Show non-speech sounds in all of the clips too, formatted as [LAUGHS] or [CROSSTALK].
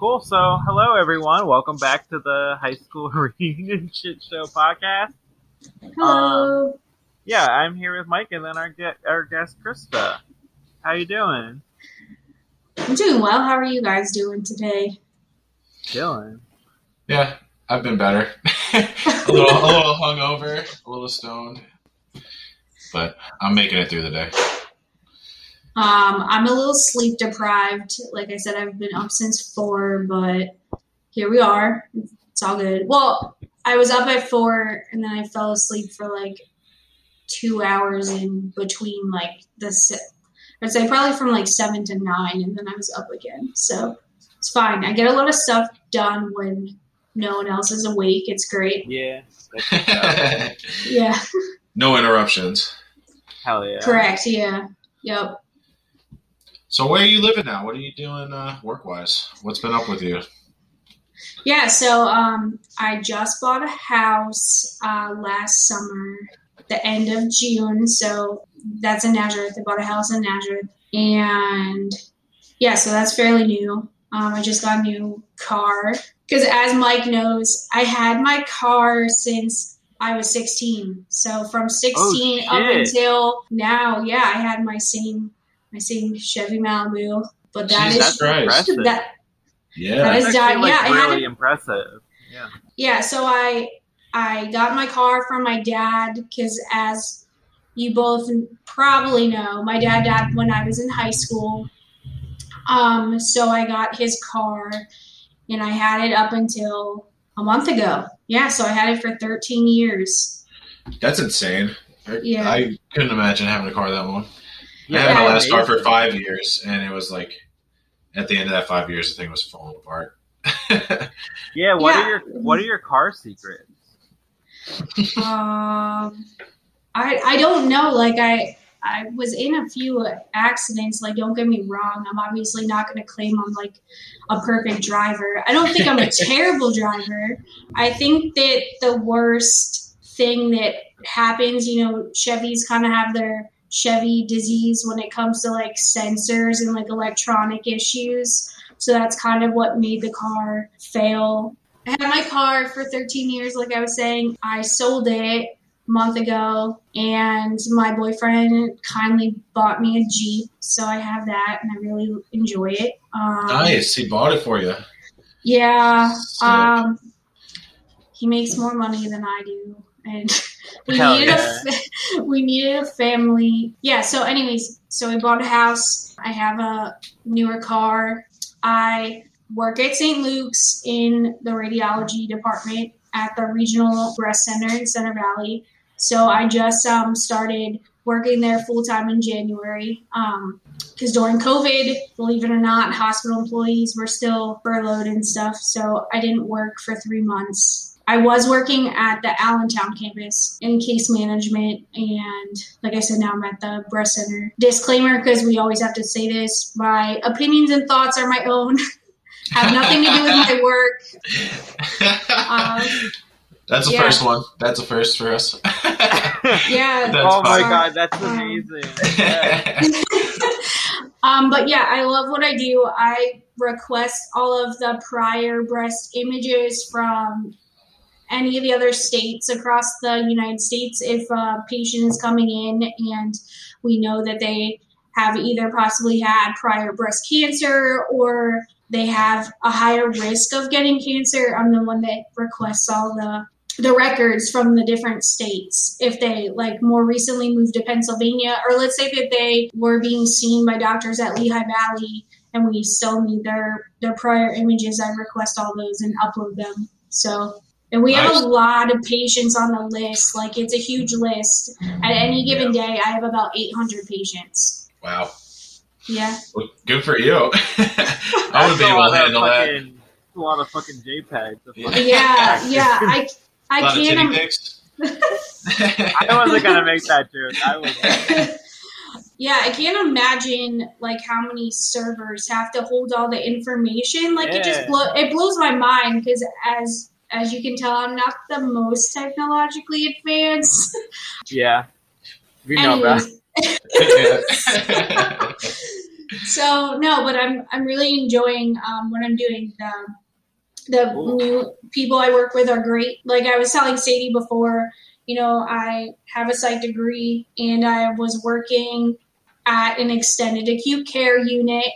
Cool. So, hello everyone. Welcome back to the High School [LAUGHS] Reunion Shit Show podcast. Hello. Um, yeah, I'm here with Mike, and then our get our guest Krista. How you doing? I'm doing well. How are you guys doing today? Chilling. Yeah, I've been better. [LAUGHS] a little, a little hungover, a little stoned, but I'm making it through the day. Um, I'm a little sleep deprived. Like I said, I've been up since four, but here we are. It's all good. Well, I was up at four and then I fell asleep for like two hours in between like the si- I'd say probably from like seven to nine, and then I was up again. So it's fine. I get a lot of stuff done when no one else is awake. It's great. Yeah. That's what's up. Yeah, [LAUGHS] no interruptions. Hell yeah. correct. Yeah, yep. So where are you living now? What are you doing uh, work wise? What's been up with you? Yeah, so um, I just bought a house uh, last summer, the end of June. So that's in Nazareth. I bought a house in Nazareth, and yeah, so that's fairly new. Um, I just got a new car because, as Mike knows, I had my car since I was 16. So from 16 up until now, yeah, I had my same my same Chevy Malibu. But that Jeez, is that's impressive. that Yeah. That That's is actually, like, Yeah, I had really impressive. Yeah. yeah so i i got my car from my dad because as you both probably know my dad died when i was in high school um so i got his car and i had it up until a month ago yeah so i had it for 13 years That's insane. I, Yeah. I couldn't imagine having a car that long. Yeah. I had my last car for five years, and it was like at the end of that five years, the thing was falling apart. [LAUGHS] Yeah. What Yeah. are your What are your car secrets? um i i don't know like i I was in a few accidents. Like, don't get me wrong. I'm obviously not going to claim I'm like a perfect driver. I don't think I'm a [LAUGHS] terrible driver. I think that the worst thing that happens, you know, Chevys kind of have their Chevy disease when it comes to like sensors and like electronic issues. So that's kind of what made the car fail. I had my car for 13 years, like I was saying. I sold it a month ago, and my boyfriend kindly bought me a Jeep. So I have that, and I really enjoy it. Um, nice. He bought it for you. Yeah. Um, he makes more money than I do, and [LAUGHS] we Hell needed yeah. a fa- we needed a family. Yeah. So, anyways, so we bought a house. I have a newer car. I work at St. Luke's in the radiology department at the regional breast center in Center Valley. So I just um, started working there full time in January. Um, because during COVID, believe it or not, hospital employees were still furloughed and stuff. So I didn't work for three months. I was working at the Allentown campus in case management, and like I said, now I'm at the breast center. Disclaimer because we always have to say this my opinions and thoughts are my own, [LAUGHS] have nothing to do with my work. Um, [LAUGHS] That's the yeah. first one. That's the first for us. [LAUGHS] yeah. That's oh my fine. god, that's Um, amazing. Yeah. um, but yeah, I love what I do. I request all of the prior breast images from any of the other states across the United States if a patient is coming in and we know that they have either possibly had prior breast cancer or they have a higher risk of getting cancer. I'm the one that requests all the the records from the different states if they like more recently moved to Pennsylvania or let's say that they were being seen by doctors at Lehigh Valley and we still need their their prior images I request all those and upload them so and we have a lot of patients on the list like it's a huge list at any given day I have about 800 patients wow. yeah Well, good for you. [LAUGHS] I would be able to of handle that. A lot of fucking JPEGs. Yeah. yeah yeah I A I lot can't titty im- [LAUGHS] I wasn't gonna make that joke. I was. [LAUGHS] yeah, I can't imagine like how many servers have to hold all the information. Like it just Yeah. blow it blows my mind because as as you can tell, I'm not the most technologically advanced. [LAUGHS] Yeah. We know that. Anyways, [LAUGHS] Yeah. so no, but I'm I'm really enjoying um, what I'm doing. The the Cool. new people I work with are great. Like I was telling Sadie before, you know, I have a psych degree and I was working at an extended acute care unit.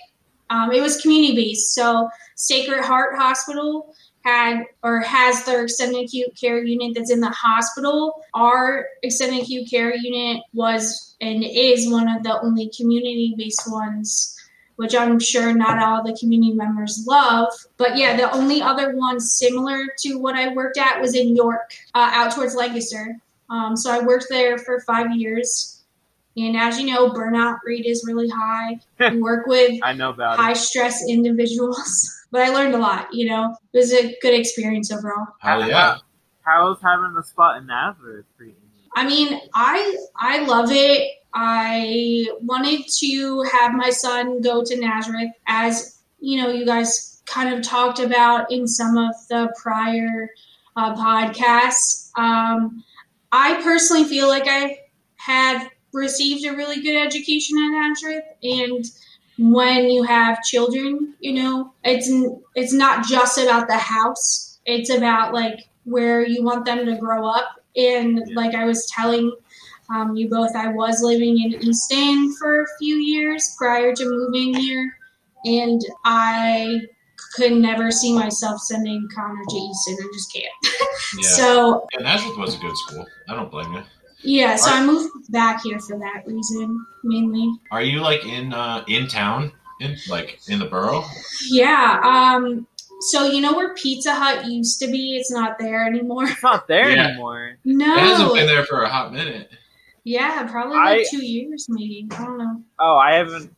Um, it was community based, so Sacred Heart Hospital had or has their extended acute care unit that's in the hospital. Our extended acute care unit was and is one of the only community based ones which I'm sure not all the community members love. But yeah, the only other one similar to what I worked at was in York, uh, out towards Lancaster. Um, so I worked there for five years. And as you know, burnout rate is really high. [LAUGHS] We work with I know about high it. stress individuals, [LAUGHS] but I learned a lot, you know. It was a good experience overall. Hell yeah. How's having the spot in Nazareth treating you? I mean, I I love it. I wanted to have my son go to Nazareth as you know, you guys kind of talked about in some of the prior uh, podcasts. Um, I personally feel like I had received a really good education at Nazareth, and when you have children, you know, it's it's not just about the house. It's about like where you want them to grow up. And like I was telling um, you both, I was living in Easton for a few years prior to moving here, and I could never see myself sending Connor to Easton. I just can't. [LAUGHS] Yeah. So yeah, Nazareth was a good school. I don't blame you. Yeah, so Are- I moved back here for that reason mainly. Are you like in uh in town? In like in the borough? Yeah. Um. So you know where Pizza Hut used to be? It's not there anymore. It's not there Yeah. anymore. No. It hasn't been there for a hot minute. Yeah, probably like I- two years, maybe. I don't know. Oh, I haven't.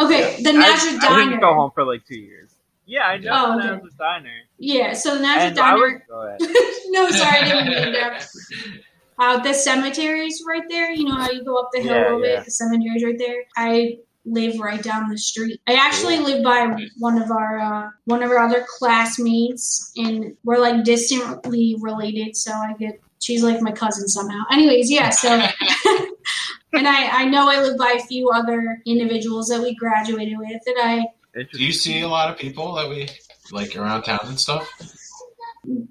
Okay, the I, Nazareth I Diner. didn't go home for like two years. Yeah, I know Oh, the okay. Nazareth Diner. Yeah, so the Nazareth And I was, Diner. go ahead. [LAUGHS] no, sorry, I didn't mean to interrupt. [LAUGHS] Uh, the cemetery's right there. You know how you go up the hill Yeah, a little yeah. bit? The cemetery's right there. I live right down the street. I actually Cool. live by one of our uh, one of our other classmates, and we're like distantly related. So I get she's like my cousin somehow. Anyways, yeah. So [LAUGHS] and I I know I live by a few other individuals that we graduated with, and I Do you see a lot of people that we like around town and stuff?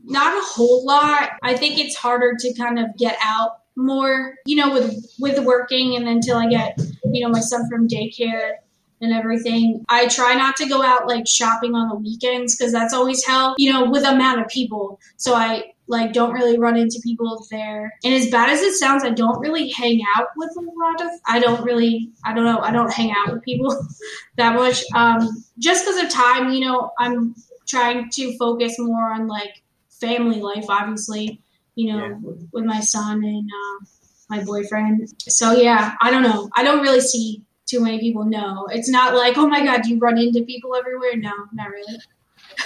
Not a whole lot. I think it's harder to kind of get out more, you know, with with working and until I get, you know, my son from daycare and everything. I try not to go out like shopping on the weekends because that's always hell, you know, with amount of people. So I like don't really run into people there. And as bad as it sounds, I don't really hang out with a lot of I don't really I don't know, I don't hang out with people [LAUGHS] that much. Um just because of time, you know, I'm trying to focus more on like family life, obviously, you know, Yeah. with, with my son and uh, my boyfriend. So yeah, I don't know. I don't really see too many people. No, it's not like oh my god, do you run into people everywhere? No, not really.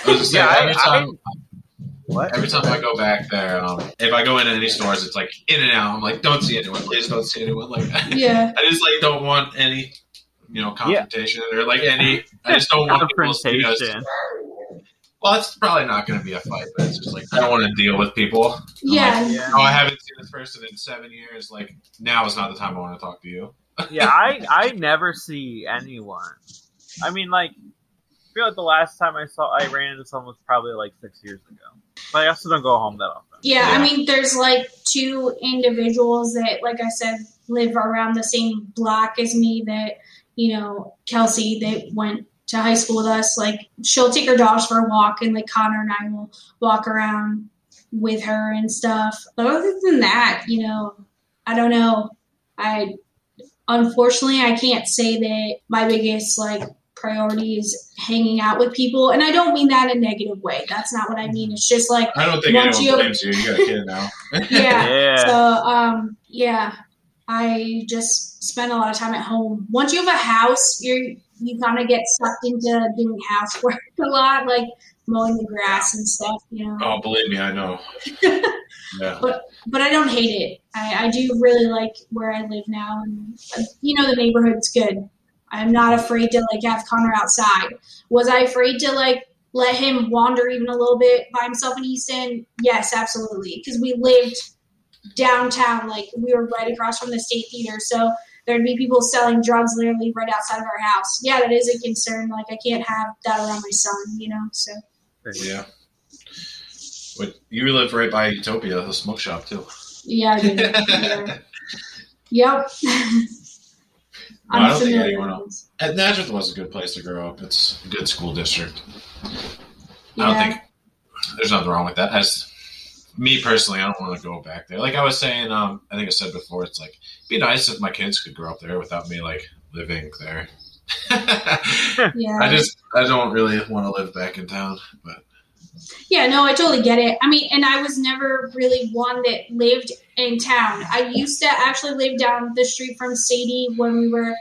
I was just saying, Yeah, I- every time What? every time I go back there, um, if I go into any stores, it's like in and out. I'm like, don't see anyone, please don't see anyone. Like, [LAUGHS] Yeah, I just like don't want any, you know, confrontation or like any. I just don't want people to see us. Confrontation. Well, it's probably not going to be a fight, but it's just like I don't want to deal with people. Yeah, like, Yeah. oh, I haven't seen this person in seven years. Like now is not the time I want to talk to you. [LAUGHS] yeah, I I never see anyone. I mean, like, I feel like the last time I saw I ran into someone was probably like six years ago. But I also don't go home that often. yeah. I mean, there's like two individuals that, like I said, live around the same block as me. That you know, Kelsey, that went to high school with us. Like, she'll take her dogs for a walk, and like Connor and I will walk around with her and stuff. But other than that, you know, I don't know. I unfortunately I can't say that my biggest like priority is hanging out with people, and I don't mean that in a negative way. That's not what I mean. It's just like I don't think Once anyone you- blames you. You got a kid now. [LAUGHS] yeah. [LAUGHS] Yeah. So um yeah, I just spend a lot of time at home. Once you have a house, you're you kind of get sucked into doing housework [LAUGHS] a lot, like mowing the grass and stuff, you know. oh, believe me, I know. [LAUGHS] Yeah. But but I don't hate it. I, I do really like where I live now, and uh, you know the neighborhood's good. I'm not afraid to like have Connor outside. Was I afraid to like let him wander even a little bit by himself in Easton? Yes, absolutely. Because we lived downtown, like we were right across from the state theater. So there'd be people selling drugs literally right outside of our house. Yeah, that is a concern. Like I can't have that around my son, you know. So Yeah. But you live right by Utopia, the smoke shop too. yeah, [LAUGHS] yeah. Yep. [LAUGHS] No, I don't think anyone else-. And Nazareth was a good place to grow up. It's a good school district. I don't think there's nothing wrong with that. As me personally, I don't want to go back there. Like I was saying, um, I think I said before, it's like it'd be nice if my kids could grow up there without me like living there. [LAUGHS] Yeah. I just I don't really want to live back in town, but Yeah, no, I totally get it. I mean, and I was never really one that lived in town. I used to actually live down the street from Sadie when we were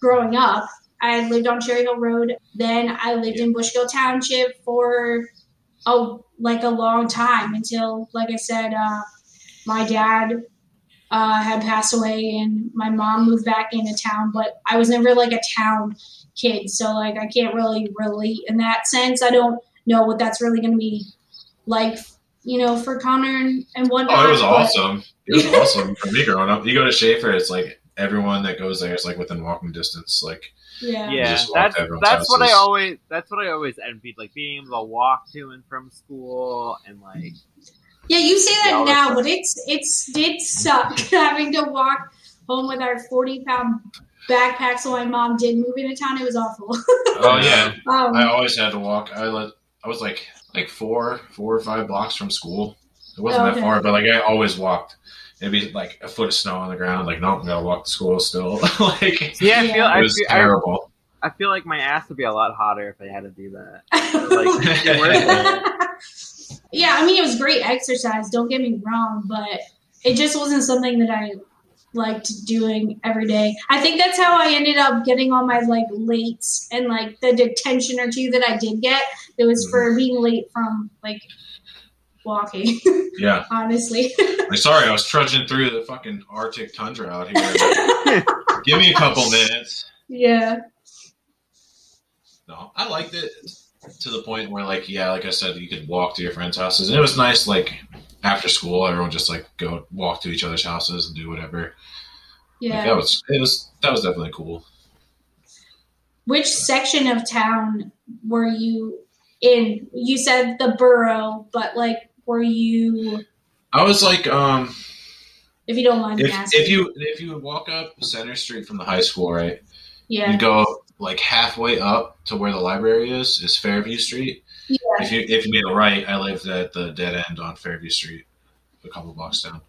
growing up. I lived on Cherry Hill Road. Then I lived in Bushkill Township for oh, like a long time until, like I said, uh, my dad uh, had passed away and my mom moved back into town. But I was never like a town kid, so like I can't really relate in that sense. I don't know what that's really going to be like, you know, for Connor and, and whatnot. oh, it was but- awesome. It was [LAUGHS] awesome for me growing up. You go to Shafer, it's like everyone that goes there is like within walking distance. Like Yeah. Yeah, just that's that's what I always that's what I always envied, like being able to walk to and from school and like Yeah, you say that now, that but it's it's did suck [LAUGHS] having to walk home with our forty pound backpacks. So my mom did move into town. It was awful. [LAUGHS] oh yeah, um, I always had to walk. I let I was like like four four or five blocks from school. It wasn't Okay. that far, but like I always walked. It'd be like a foot of snow on the ground. Like nope, gotta walk to school still. [LAUGHS] like yeah, I feel it I was feel, terrible. I feel like my ass would be a lot hotter if I had to do that. [LAUGHS] yeah, I mean it was great exercise. Don't get me wrong, but it just wasn't something that I liked doing every day. I think that's how I ended up getting all my like lates and like the detention or two that I did get. It was for mm. being late from like walking. Yeah. [LAUGHS] honestly. Like, sorry, I was trudging through the fucking Arctic tundra out here. [LAUGHS] Give me a couple minutes. yeah. No, I liked it to the point where, like, yeah, like I said, you could walk to your friends' houses, and it was nice. Like after school, everyone just like go walk to each other's houses and do whatever. Like, Yeah. that was it was that was definitely cool. Which section of town were you in? You said the borough, but like, were you, I was like, um, if you don't mind if if you if you would walk up Center Street from the high school, right, yeah. you go like halfway up to where the library is is Fairview Street. Yeah. If you if you made a right, I lived at the dead end on Fairview Street, a couple blocks down.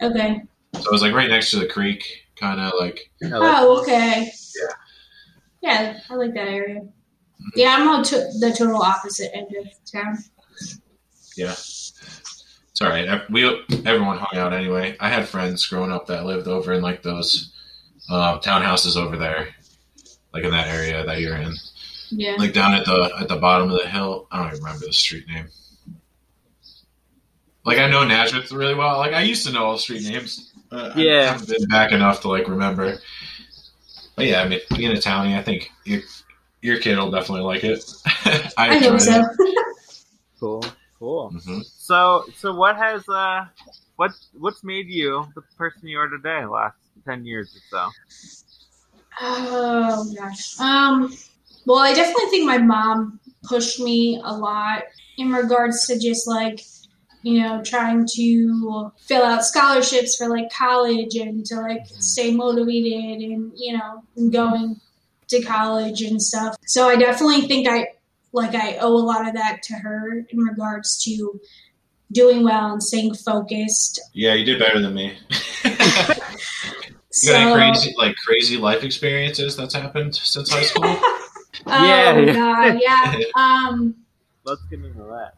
Okay. So it was like right next to the creek, kind of like Oh, okay. Yeah. Yeah, I like that area. Yeah, I'm on to- the total opposite end of town. Yeah. It's all right. We everyone hung out anyway. I had friends growing up that lived over in like those uh, townhouses over there, like in that area that you're in, Yeah. like down at the at the bottom of the hill. I don't even remember the street name. Like I know Nazareth really well. Like I used to know all the street names. Uh, Yeah. I haven't been back enough to like remember. But yeah, I mean, being a townie, I think your your kid will definitely like it. [LAUGHS] I, I hope so. it. [LAUGHS] [LAUGHS] Cool, cool. hmm So, so what has uh, what what's made you the person you are today? Last ten years or so. Oh gosh. Um. Well, I definitely think my mom pushed me a lot in regards to just like you know trying to fill out scholarships for like college and to like stay motivated and you know going to college and stuff. So I definitely think I like I owe a lot of that to her in regards to doing well and staying focused. Yeah, you did better than me. you So, got any crazy like crazy life experiences that's happened since high school? [LAUGHS] [LAUGHS] oh, Yeah, yeah. God, yeah. [LAUGHS] Um. Let's get into that.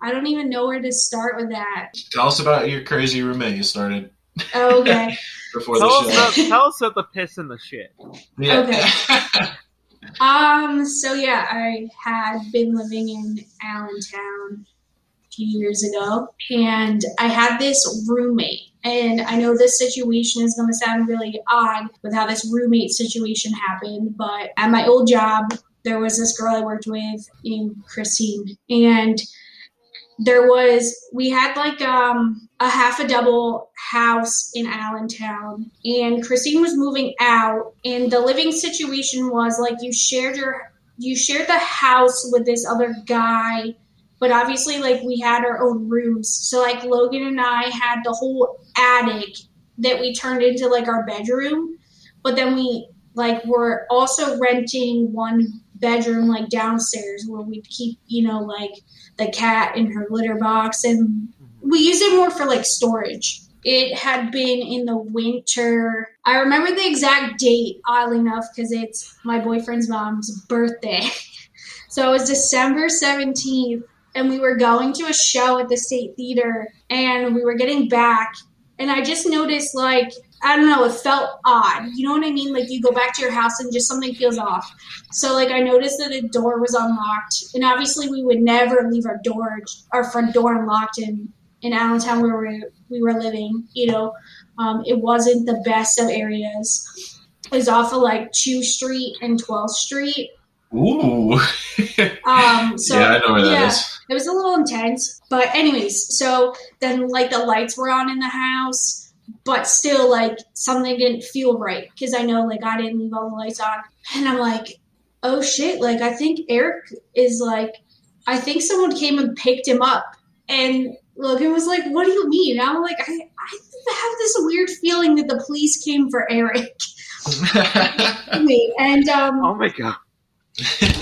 I don't even know where to start with that. Tell us about your crazy roommate you started Oh, okay. before Tell the us, show. about, tell us about the piss and the shit. Yeah. Um, so yeah, I had been living in Allentown a few years ago, and I had this roommate. And I know this situation is going to sound really odd with how this roommate situation happened, but at my old job, there was this girl I worked with named Christine, and there was we had like um a half a double house in Allentown and Christine was moving out and the living situation was like you shared your you shared the house with this other guy but obviously like we had our own rooms. So like Logan and I had the whole attic that we turned into like our bedroom but then we like were also renting one bedroom like downstairs where we'd keep you know like the cat in her litter box. And we use it more for like storage. It had been in the winter. I remember the exact date oddly enough because it's my boyfriend's mom's birthday. [LAUGHS] So it was december 17th and we were going to a show at the state theater and we were getting back. And i just noticed like I don't know, it felt odd. You know what I mean? Like you go back to your house and just something feels off. So like I noticed that the door was unlocked, and obviously we would never leave our door, our front door unlocked in in Allentown where we we were living. You know, um, it wasn't the best of areas. It was off of like Chew Street and 12th Street. Ooh. [LAUGHS] Um, so yeah, I know where that yeah. is. it was a little intense. But anyways, so then like the lights were on in the house but still like something didn't feel right because I know like I didn't leave all the lights on. And I'm like, oh shit, like I think Eric is like, I think someone came and picked him up. And Logan was like, what do you mean? And I'm like, I, I have this weird feeling that the police came for Eric. [LAUGHS] [LAUGHS] and um, Oh my god.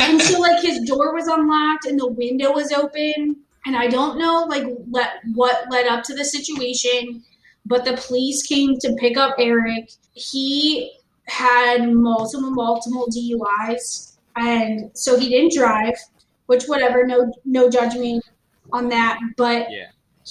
and so [LAUGHS] like his door was unlocked and the window was open and i don't know like let, what led up to the situation but the police came to pick up eric he had multiple multiple duis and so he didn't drive which whatever no no judgment on that but Yeah.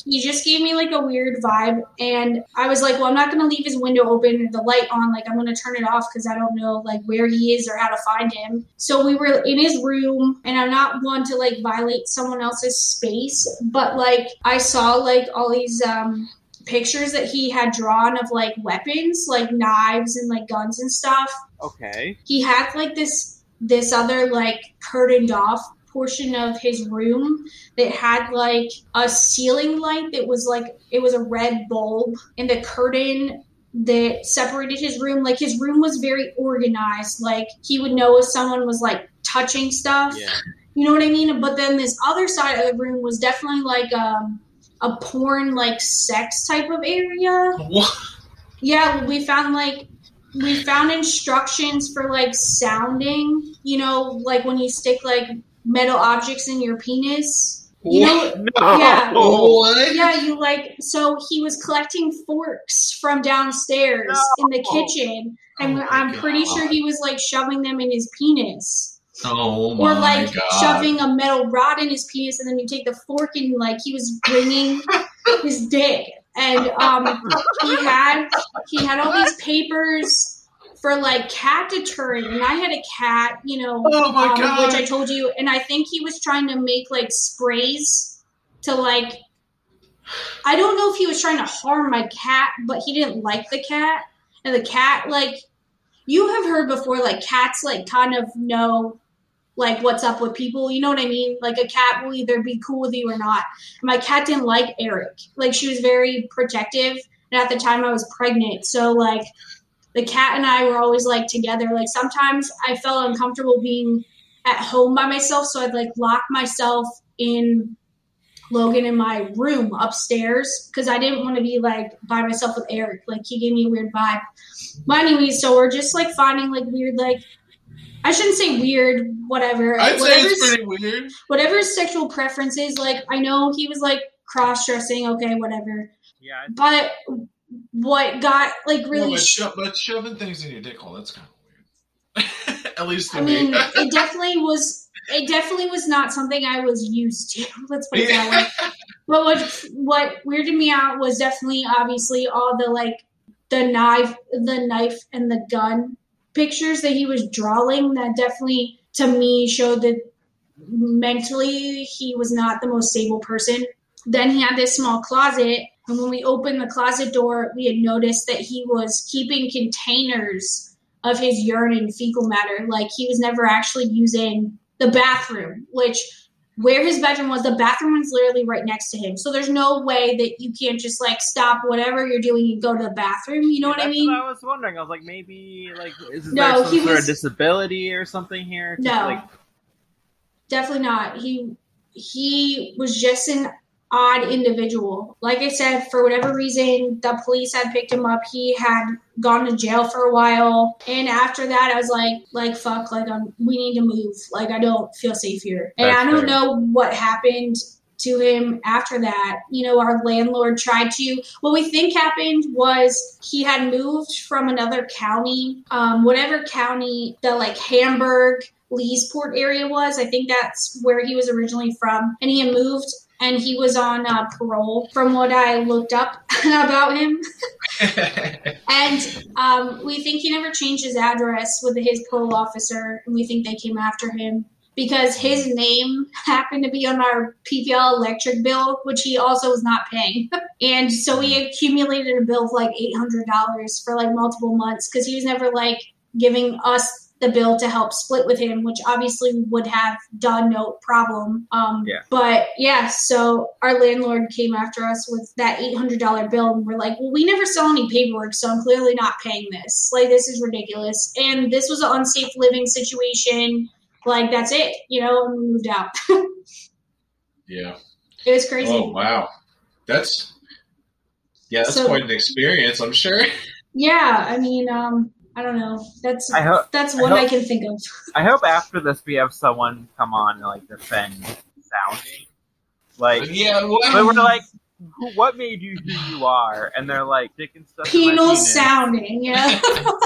he just gave me like a weird vibe and i was like well i'm not going to leave his window open or the light on like i'm going to turn it off because i don't know like where he is or how to find him so we were in his room and i'm not one to like violate someone else's space but like i saw like all these um pictures that he had drawn of like weapons like knives and like guns and stuff. Okay. he had like this this other like curtained off portion of his room that had like a ceiling light that was like it was a red bulb and the curtain that separated his room. Like his room was very organized. Like he would know if someone was like touching stuff. Yeah. you know what i mean? But then this other side of the room was definitely like um a porn like sex type of area What? yeah, we found like we found instructions for like sounding, you know, like when you stick like metal objects in your penis. You know, No. Yeah. What? yeah, you like so he was collecting forks from downstairs in the kitchen and Oh I'm pretty sure he was like shoving them in his penis Oh or like god. shoving a metal rod in his penis and then you take the fork and like he was bringing [LAUGHS] his dick. And um he had he had all these papers for like cat deterrent. And i had a cat you know Oh um, which i told you. And i think he was trying to make like sprays to like i don't know if he was trying to harm my cat but he didn't like the cat. And the cat like you have heard before like cats like kind of know like what's up with people you know what i mean? Like a cat will either be cool with you or not. My cat didn't like eric. Like she was very protective and at the time i was pregnant. So like the cat and i were always like together. Like sometimes i felt uncomfortable being at home by myself so i'd like lock myself in logan in my room upstairs because i didn't want to be like by myself with eric. Like he gave me a weird vibe. But anyways so we're just like finding like weird like I shouldn't say weird, whatever. I'd say it's pretty weird. whatever his sexual preference is, like I know he was like cross dressing, okay, whatever. Yeah. But what got like No, really but, sh- sho- but shoving things in your dick hole, that's kind of weird. [LAUGHS] At least to I me. mean, [LAUGHS] it definitely was it definitely was not something I was used to. [LAUGHS] Let's put it that way. But what what weirded me out was definitely obviously all the like the knife the knife and the gun pictures that he was drawing that definitely to me showed that mentally he was not the most stable person. Then he had this small closet and when we opened the closet door we had noticed that he was keeping containers of his urine and fecal matter like he was never actually using the bathroom which where his bedroom was, the bathroom was literally right next to him. So there's no way that you can't just like stop whatever you're doing and go to the bathroom. You know what I mean? What I was wondering. I was like, maybe like is No, there some sort was- of disability or something here? No. like, Definitely not. He he was just an odd individual. Like I said, for whatever reason, the police had picked him up. He had gone to jail for a while, and after that, I was like, like fuck, like um, we need to move. Like I don't feel safe here, and That's I don't fair. know what happened to him after that. You know, our landlord tried to. What we think happened was he had moved from another county, um, whatever county the like Hamburg. Leesport area was. I think that's where he was originally from. And he had moved and he was on uh, parole from what I looked up [LAUGHS] about him. [LAUGHS] And um, we think he never changed his address with his parole officer. And we think they came after him because his name [LAUGHS] happened to be on our PPL electric bill, which he also was not paying. and so we accumulated a bill of like $800 for like multiple months because he was never like giving us the bill to help split with him, which obviously would have done no problem. Um, Yeah. But yeah, so our landlord came after us with that $800 bill, and we're like, well, we never saw any paperwork, so I'm clearly not paying this. Like, this is ridiculous. And this was an unsafe living situation. Like, that's it, you know, and we moved out. [LAUGHS] yeah. it was crazy. Oh wow, that's yeah, that's So- quite an experience. I'm sure. Yeah, I mean, um, I don't know. That's I hope that's I what I, can think of. [LAUGHS] I hope after this we have someone come on and like defend sounding. Like, yeah. Well, but we're like, what made you who you are? And they're like, sticking stuff. Penal sounding, yeah. [LAUGHS]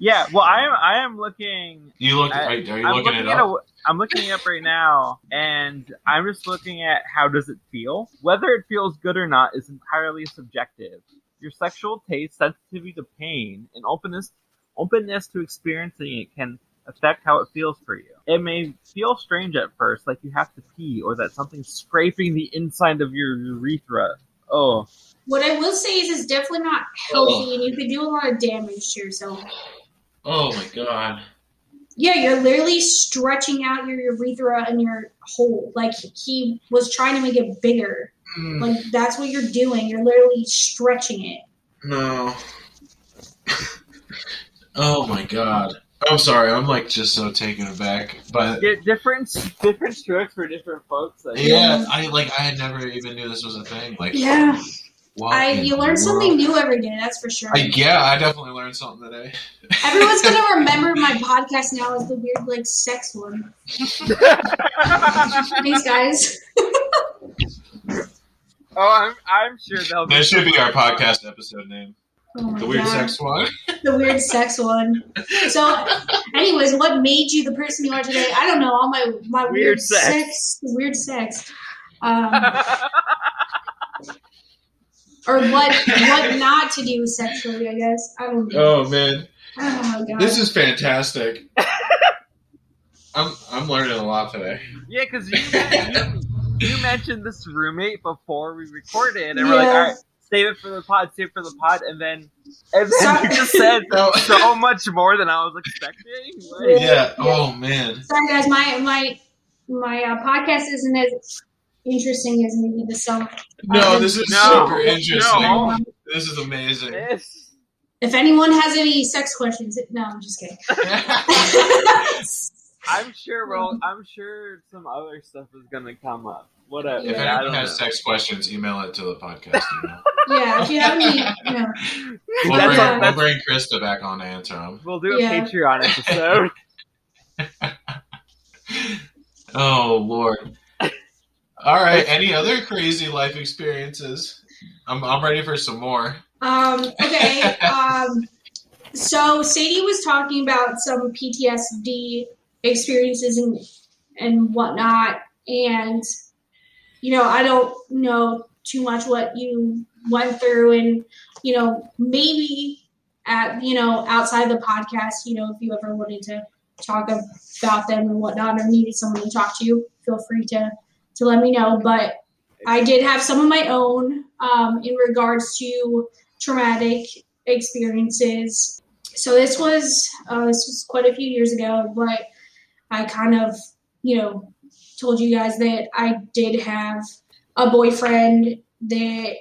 Yeah, well, I am. I am looking. you look. I- are, are you I'm looking, looking it at up? a, I'm looking it up right now, and I'm just looking at how does it feel. Whether it feels good or not is entirely subjective. Your sexual taste, sensitivity to pain, and openness openness to experiencing it can affect how it feels for you. It may feel strange at first, like you have to pee or that something's scraping the inside of your urethra. Oh, what I will say is, it's definitely not healthy, and you could do a lot of damage to yourself. Oh my god. Yeah, you're literally stretching out your urethra and your hole. Like he was trying to make it bigger. Mm, Like that's what you're doing. You're literally stretching it. no. [LAUGHS] oh my god. I'm sorry. I'm like just so taken aback. But Di- different different strokes for different folks. I guess. yeah, I like I had never even knew this was a thing. Like Yeah, I you learn world? something new every day. That's for sure. I, yeah, I definitely learned something today. [LAUGHS] Everyone's gonna remember my podcast now as the weird like sex one. [LAUGHS] Thanks, guys. Oh, I'm I'm sure they'll. That should be our podcast episode name. Oh The weird God. sex one. [LAUGHS] The weird sex one. So, anyways, what made you the person you are today? I don't know. All my my weird, Weird sex. sex, weird sex, um, or what what [LAUGHS] not to do sexually. I guess I don't know. Oh man, Oh my god. this is fantastic. [LAUGHS] I'm I'm learning a lot today. yeah, because you, you you mentioned this roommate before we recorded, and we're like, all right, save it for the pod, save it for the pod, and then and then [LAUGHS] you just said No. so much more than I was expecting. Like, Yeah. Oh man. Sorry, guys. My my my uh, podcast isn't as interesting as maybe the some. No, Um, this is No. super interesting. No. This is amazing. this. If anyone has any sex questions, no, I'm just kidding. [LAUGHS] [LAUGHS] I'm sure. Well, I'm sure some other stuff is gonna come up. Whatever. if Yeah, anyone has know. sex questions, email it to the podcast email. [LAUGHS] yeah, if you have any, you [LAUGHS] know, We'll, That's bring, all- we'll bring Krista back on to answer them. We'll do a Yeah. Patreon episode. [LAUGHS] Oh Lord. All right. Any other crazy life experiences? I'm I'm ready for some more. Um, okay. Um, so Sadie was talking about some PTSD experiences and and whatnot, and you know, I don't know too much what you went through, and you know, maybe at you know outside the podcast, you know, if you ever wanted to talk about them and whatnot, or needed someone to talk to, you, feel free to to let me know. But I did have some of my own um, in regards to traumatic experiences. So this was uh, this was quite a few years ago, but I kind of you know told you guys that I did have a boyfriend that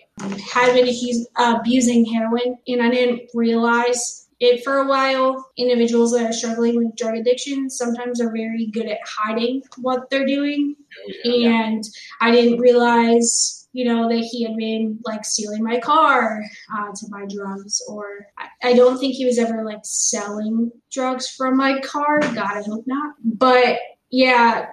had been accused, abusing heroin, and I didn't realize it for a while. Individuals that are struggling with drug addiction sometimes are very good at hiding what they're doing, Oh, yeah. and I didn't realize, you know, that he had been like stealing my car uh, to buy drugs, or I, I don't think he was ever like selling drugs from my car. God, I hope not. But yeah,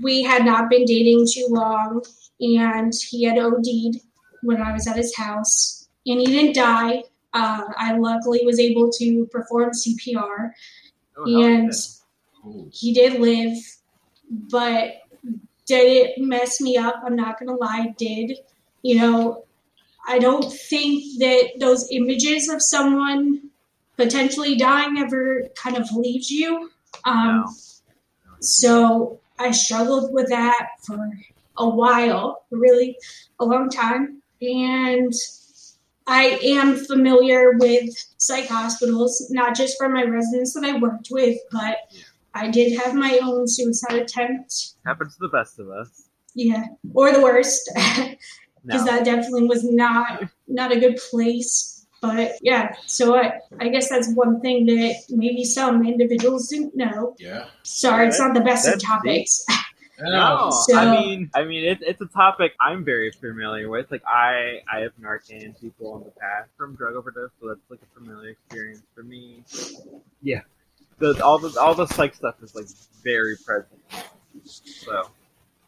we had not been dating too long, and he had OD'd when I was at his house, and he didn't die. Uh, I luckily was able to perform CPR, Oh, and he did live, but did it mess me up? I'm not gonna lie, it did. You know, I don't think that those images of someone potentially dying ever kind of leaves you. Um, No. so I struggled with that for a while, really a long time. And I am familiar with psych hospitals, not just from my residents that I worked with, but I did have my own suicide attempt. Happens to the best of us. Yeah, or the worst, [LAUGHS] because No. that definitely was not not a good place. But yeah, so I, I guess that's one thing that maybe some individuals didn't know. Yeah. Sorry, it's not the best of topics. [LAUGHS] No, So- I mean, I mean, it's it's a topic I'm very familiar with. Like, I I have Narcan people in the past from drug overdose, so that's like a familiar experience for me. Yeah, the all the all the psych stuff is like very present. So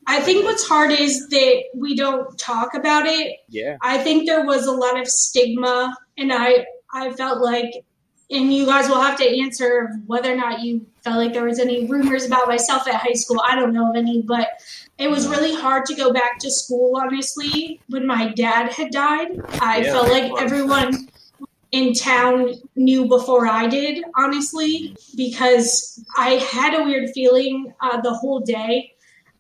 I think what's hard is that we don't talk about it. yeah, I think there was a lot of stigma, and I I felt like, and you guys will have to answer whether or not you felt like there was any rumors about myself at high school. I don't know of any, but it was really hard to go back to school. Honestly, when my dad had died, I Yeah, felt like everyone in town knew before I did, honestly, because I had a weird feeling uh, the whole day,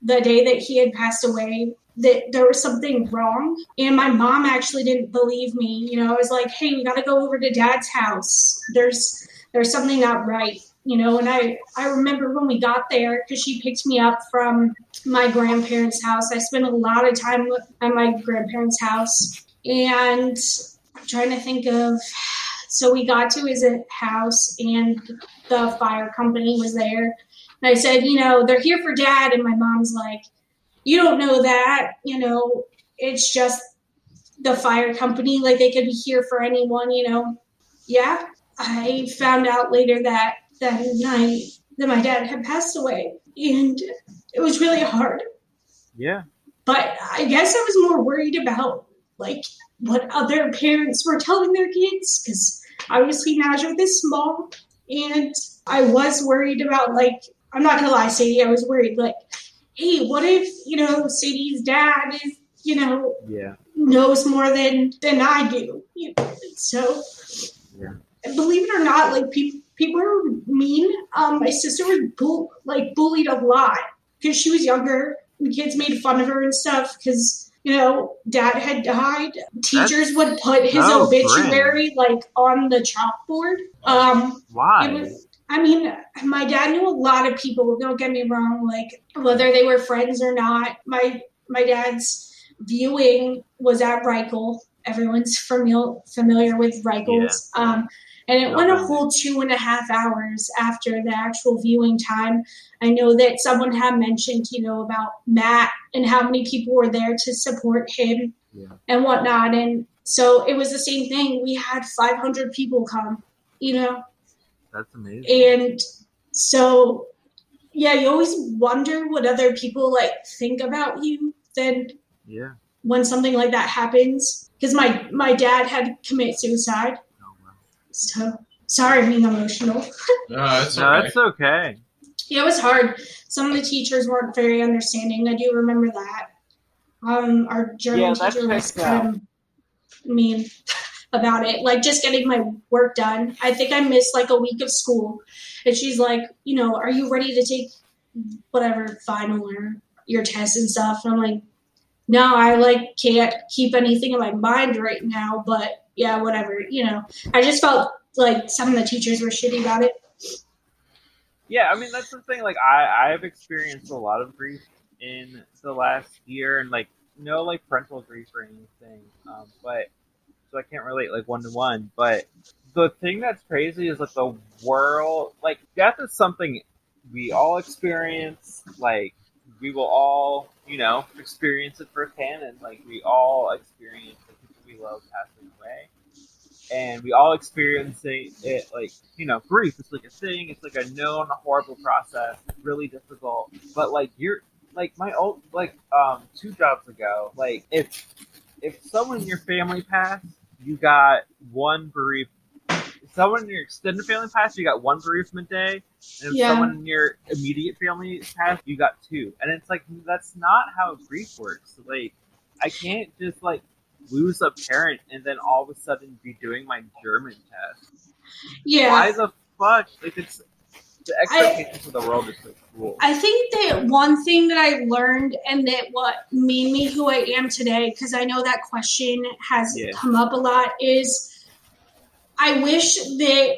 the day that he had passed away, that there was something wrong. And my mom actually didn't believe me. You know, I was like, hey, we got to go over to dad's house. There's there's something not right. You know, and I, I remember when we got there because she picked me up from my grandparents' house. I spent a lot of time with- at my grandparents' house. And I'm trying to think of so we got to his house and the fire company was there and i said you know they're here for dad. And my mom's like you don't know that you know it's just the fire company. Like they could be here for anyone you know. Yeah i found out later that that night that my dad had passed away. And it was really hard. Yeah, but I guess I was more worried about like what other parents were telling their kids. Because obviously Nazareth is small, and I was worried about like I'm not gonna lie, Sadie, I was worried like, hey, what if you know Sadie's dad is you know yeah, knows more than than I do, you know, so. Yeah. Believe it or not, like people people are mean. Um, my sister was bull- like bullied a lot because she was younger. And kids made fun of her and stuff because you know dad had died. Teachers would put his obituary like on the chalkboard. Um, why? it was, I mean, my dad knew a lot of people. Don't get me wrong. Like whether they were friends or not. My my dad's viewing was at Reichel. Everyone's familiar familiar with Reichel's. Um, and it Yeah, went a whole two and a half hours after the actual viewing time. I know that someone had mentioned, you know, about Matt and how many people were there to support him Yeah. and whatnot. And so it was the same thing. We had 500 people come, you know, That's amazing. and so yeah, you always wonder what other people like think about you. Then yeah. when something like that happens, because my my dad had to commit suicide. Oh, wow. So sorry, I'm being emotional. [LAUGHS] No, that's No, okay. that's okay. Yeah, it was hard. Some of the teachers weren't very understanding. I do remember that. Um, our German Yeah, that teacher was kind of mean [LAUGHS] about it. Like just getting my work done. I think I missed like a week of school, and she's like, you know, are you ready to take whatever final or your tests and stuff? And I'm like, no, I like can't keep anything in my mind right now. But yeah, whatever. You know, I just felt like some of the teachers were shitty about it. yeah, I mean that's the thing. Like I I've experienced a lot of grief in the last year, and like no like parental grief or anything. Um, but so I can't relate like one to one. But the thing that's crazy is like the world, like death is something we all experience. Like we will all, you know, experience it firsthand, and like we all experience the people we love passing away and we all experiencing it like you know grief it's like a thing it's like a known horrible process really difficult but like you're like my old like um two jobs ago like if if someone in your family passed you got one bereaved if someone in your extended family passed you got one bereavement day and if Yeah. someone in your immediate family passed you got two and it's like that's not how grief works like i can't just like lose a parent and then all of a sudden be doing my German test. Yeah. Why the fuck? Like it's the expectations of the world is. I think that one thing that I learned and that what made me who I am today, because I know that question has Yeah. come up a lot, is I wish that,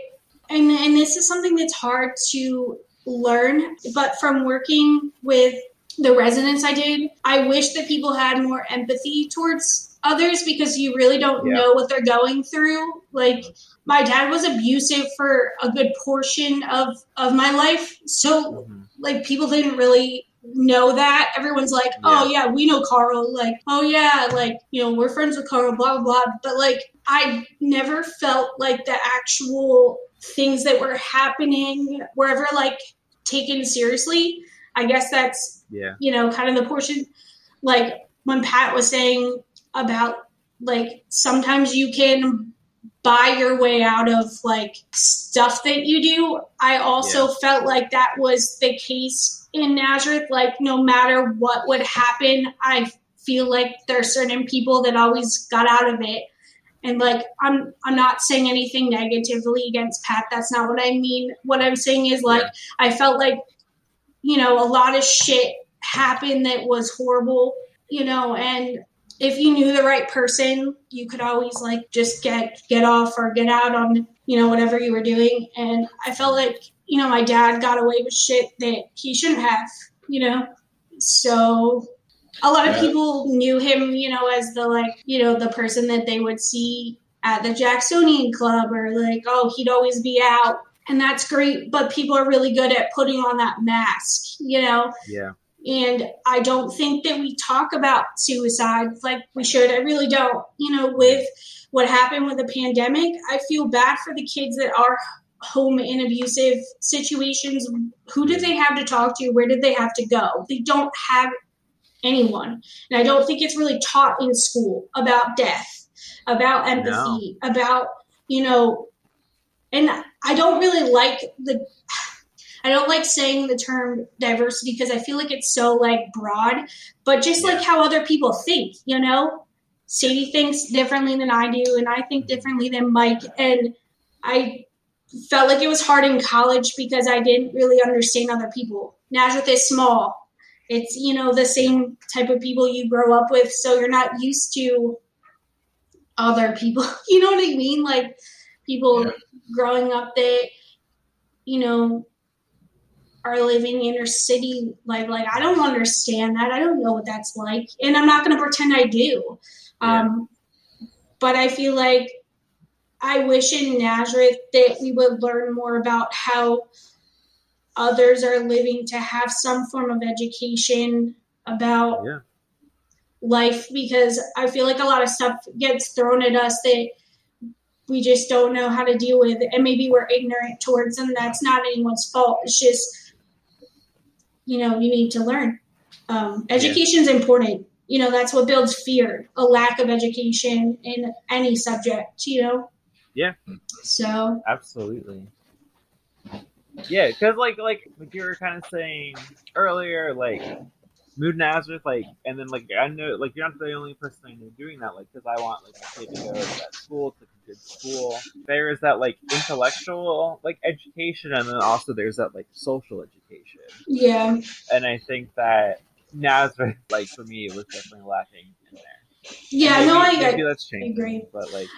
and, and this is something that's hard to learn, but from working with the residents I did, I wish that people had more empathy towards others because you really don't Yeah. know what they're going through. Like, my dad was abusive for a good portion of, of my life. So Mhm. like people didn't really know that. Everyone's like, oh yeah, we know Carl. Like, oh yeah, like, you know, we're friends with Carl, blah, blah, blah. But like, I never felt like the actual things that were happening were ever like taken seriously. I guess that's, Yeah. you know, kind of the portion. Like when Pat was saying about like sometimes you can buy your way out of like stuff that you do. I also felt like that was the case in Nazareth. Like no matter what would happen, I feel like there are certain people that always got out of it. And like I'm I'm not saying anything negatively against Pat. That's not what I mean. What I'm saying is like I felt like you know a lot of shit happened that was horrible, you know, and if you knew the right person, you could always like just get get off or get out on you know whatever you were doing. And I felt like you know my dad got away with shit that he shouldn't have. You know, so a lot of people knew him, you know, as the like you know the person that they would see at the Jacksonian Club or like oh he'd always be out. And that's great, but people are really good at putting on that mask, you know? Yeah. And I don't think that we talk about suicide like we should. I really don't. You know, with what happened with the pandemic, I feel bad for the kids that are home in abusive situations. Who do they have to talk to? Where did they have to go? They don't have anyone. And I don't think it's really taught in school about death, about empathy, about, you know, and I don't really like the I don't like saying the term diversity because I feel like it's so like broad, but just like how other people think, you know? Sadie thinks differently than I do, and I think mm-hmm. differently than Mike. And I felt like it was hard in college because I didn't really understand other people. Nazareth is small. It's, you know, the same type of people you grow up with, so you're not used to other people. [LAUGHS] You know what I mean? Like people Yeah. growing up that, you know, are living inner city life. Like I don't understand that. I don't know what that's like, and I'm not going to pretend I do. Um, but I feel like I wish in Nazareth that we would learn more about how others are living to have some form of education about Yeah. life because I feel like a lot of stuff gets thrown at us that we just don't know how to deal with and maybe we're ignorant towards and that's not anyone's fault it's just you know you need to learn. Um, education is important. You know that's what builds fear a lack of education in any subject you know? Yeah. so. Absolutely. Yeah, because like like like you were kind of saying earlier, like Mood Nazareth, like, and then like I know like you're not the only person I know doing that, like because I want like my kid to go to that school, to good school. There is that like intellectual like education, and then also there's that like social education, yeah and I think that Nazareth, like for me, it was definitely lacking in there. Yeah, maybe, no, I, maybe that's changed. agree. But like,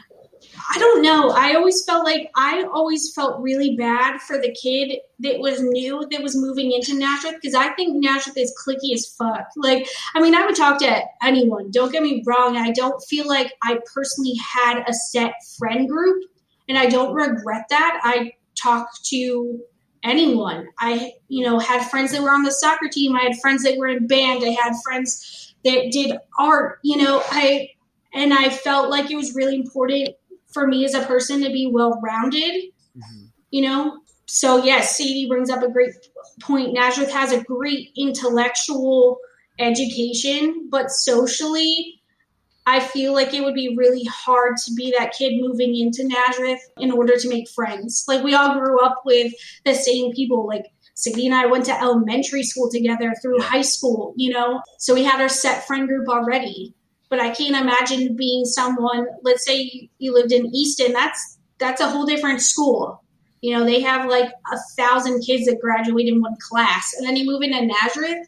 I don't know. I always felt like I always felt really bad for the kid that was new that was moving into Nazareth because I think Nazareth is clicky as fuck. Like, I mean, I would talk to anyone. Don't get me wrong. I don't feel like I personally had a set friend group, and I don't regret that. I talk to anyone. I, you know, had friends that were on the soccer team. I had friends that were in band. I had friends that did art. You know, I and I felt like it was really important for me as a person to be well rounded, mhm. you know. So yes, Sadie brings up a great point. Nazareth has a great intellectual education, but socially, I feel like it would be really hard to be that kid moving into Nazareth in order to make friends. Like we all grew up with the same people. Like Sadie and I went to elementary school together through high school, you know. So we had our set friend group already but I can't imagine being someone. Let's say you lived in Easton. That's that's a whole different school. You know, they have like a thousand kids that graduate in one class, and then you move into Nazareth.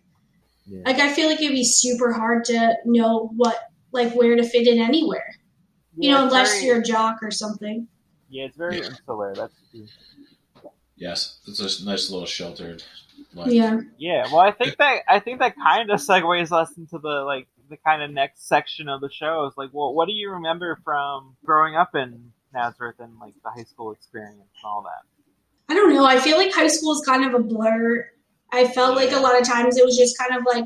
Yeah. Like I feel like it'd be super hard to know what like where to fit in anywhere. You Yeah, know, unless very- you're a jock or something. Yeah, it's very Yeah. insular. That's true. Yes, it's a nice little sheltered life. Yeah. Yeah, well, I think that I think that kind of segues us into the like the kind of next section of the show. Is like, well, what do you remember from growing up in Nazareth and like the high school experience and all that? I don't know. I feel like high school is kind of a blur. I felt like a lot of times it was just kind of like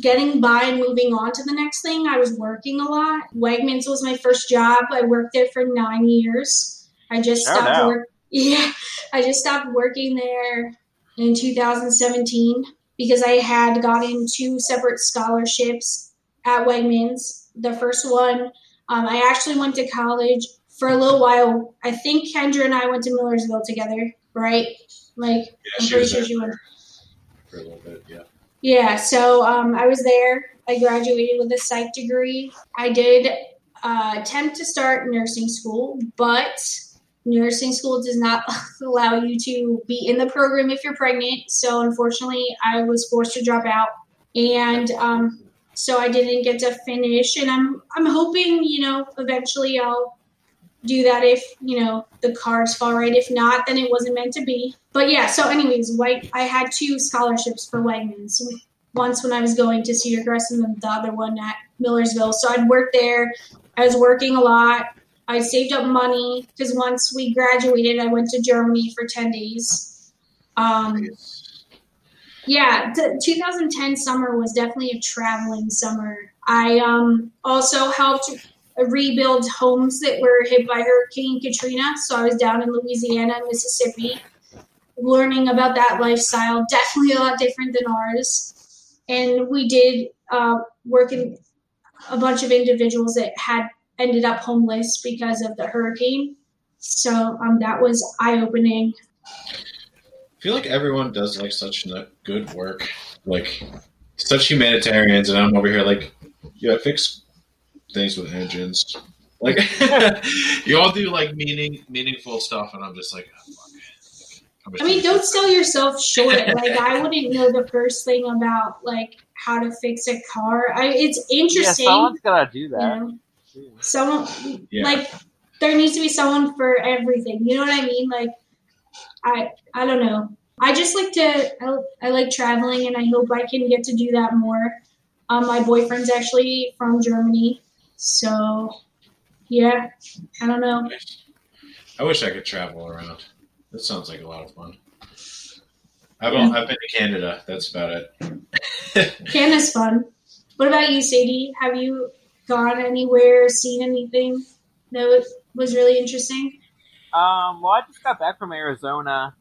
getting by and moving on to the next thing. I was working a lot. Wegmans was my first job. I worked there for nine years. I just Shout stopped out. work. Yeah, I just stopped working there in 2017 because I had gotten two separate scholarships at Wegmans. The first one, um, I actually went to college for a little while. I think Kendra and I went to Millersville together, right? Like, Yeah, I'm pretty sure she went. for a little bit. Yeah. Yeah, so um, I was there. I graduated with a psych degree. I did uh, attempt to start nursing school, but nursing school does not [LAUGHS] allow you to be in the program if you're pregnant. So unfortunately, I was forced to drop out, and um, so I didn't get to finish. And I'm I'm hoping you know eventually I'll do that if you know the cards fall right. If not, then it wasn't meant to be. But yeah. So anyways, white I had two scholarships for Wegmans. Once when I was going to Cedar Crest, and the other one at Millersville. So I'd work there. I was working a lot. I saved up money because once we graduated, I went to Germany for ten days. Um, yeah, the 2010 summer was definitely a traveling summer. I um, also helped rebuild homes that were hit by Hurricane Katrina. So I was down in Louisiana Mississippi, learning about that lifestyle. [LAUGHS] Definitely a lot different than ours. And we did uh, work in a bunch of individuals that had ended up homeless because of the hurricane. So um, that was eye opening. I feel like everyone does like such good work, like such humanitarians, and I'm over here like, yeah, fix things with engines. Like [LAUGHS] you all do like meaning meaningful stuff, and I'm just like, oh. I'm just I mean, don't sell yourself short. [LAUGHS] Like I wouldn't know the first thing about like how to fix a car. I, it's Yeah, interesting. someone's gotta do you that. know, too. Someone Yeah. like there needs to be someone for everything. You know what I mean? Like I I don't know. I just like to I, I like traveling, and I hope I can get to do that more. Um, my boyfriend's actually from Germany, so yeah, I don't know. I wish I could travel around. That sounds like a lot of fun. I've, Yeah. I've been to Canada. That's about it. [LAUGHS] Canada's fun. What about you, Sadie? Have you gone anywhere, seen anything that was, was really interesting? Um, well, I just got back from Arizona.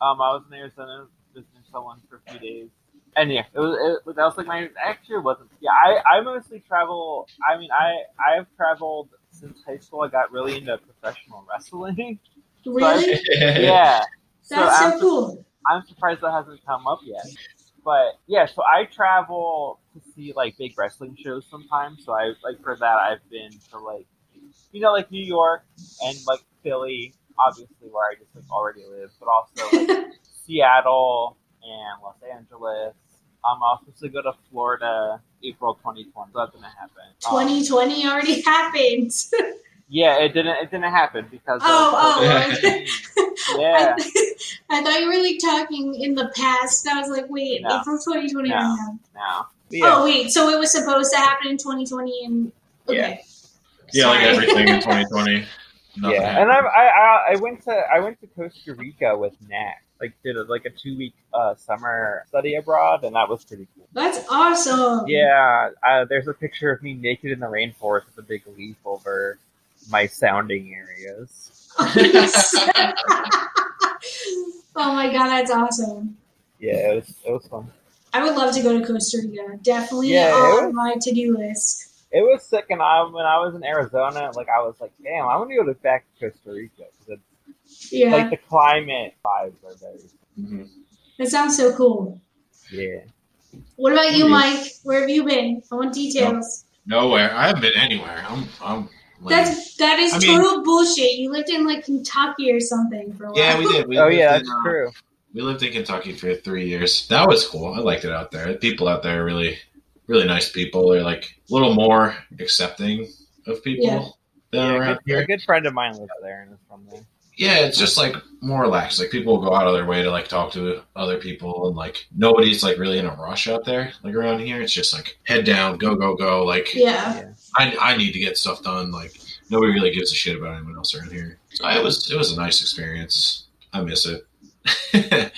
Um, I was in Arizona visiting someone for a few days, and yeah, it was. It, that was like my actually wasn't. Yeah, I, I mostly travel. I mean, I I've traveled since high school. I got really into professional wrestling. [LAUGHS] Really? [LAUGHS] yeah, That's so I'm, cool. I'm surprised that hasn't come up yet. But yeah, so I travel to see like big wrestling shows sometimes. So I like for that I've been to like you know like New York and like Philly, obviously where I just like already live, but also like [LAUGHS] Seattle and Los Angeles. Um, I was supposed to go to Florida April 2020. So that didn't happen. Um, 2020 already [LAUGHS] happened. Yeah, it didn't. It didn't happen because. Oh, oh, of okay. [LAUGHS] yeah. I, I thought you were like talking in the past. I was like, wait, No. April 2020 No. already. No. Yeah. Oh wait, so it was supposed to happen in 2020 and okay. Yeah, like everything in [LAUGHS] 2020. Nothing yeah, and I. I I I went to I went to Costa Rica with Nat. Like did a, like a two week uh, summer study abroad, and that was pretty cool. That's awesome. Yeah, uh, there's a picture of me naked in the rainforest with a big leaf over my sounding areas. [LAUGHS] oh my god, that's awesome. Yeah, it was it was fun. I would love to go to Costa Rica. Definitely Yeah, on was- my to-do list. It was sick, and I when I was in Arizona, like I was like, damn, I want to go to back to Costa Rica because Yeah, like the climate vibes are very Mhm. that sounds so cool. yeah. What about you. Mike? Where have you been? I want details. Nowhere. I haven't been anywhere. I'm. I'm. Like, That's that is I mean- total bullshit. You lived in like Kentucky or something for a while. yeah, we did. We Oh lived yeah, in, that's uh, true. We lived in Kentucky for three years. That was cool. I liked it out there. The people out there are really, really nice people. They're like a little more accepting of people Yeah. than Yeah, around a, good, here. a good friend of mine lives there and is from there. Yeah, it's just like more relaxed. Like people will go out of their way to like talk to other people, and like nobody's like really in a rush out there. Like around here, it's just like head down, go, go, go. Like Yeah. I, I need to get stuff done. Like nobody really gives a shit about anyone else around here. So it was it was a nice experience. I miss it.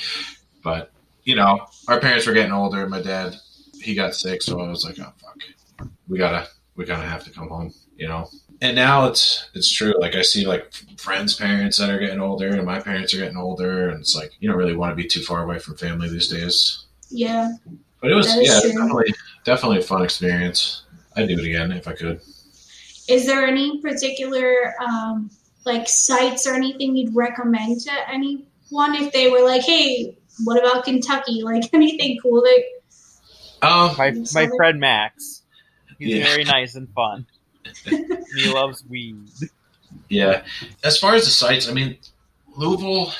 [LAUGHS] but you know, our parents were getting older. My dad, he got sick, so I was like, oh fuck, we gotta we gotta have to come home. You know. And now it's it's true. Like I see like friends' parents that are getting older, and my parents are getting older, and it's like you don't really want to be too far away from family these days. Yeah. But it was yeah, true. definitely definitely a fun experience. I'd do it again if I could. Is there any particular um, like sites or anything you'd recommend to anyone if they were like, hey, what about Kentucky? [LAUGHS] Like anything cool that Um, My my friend Max. He's Yeah. very nice and fun. [LAUGHS] he loves weed. Yeah. As far as the sites, I mean, Louisville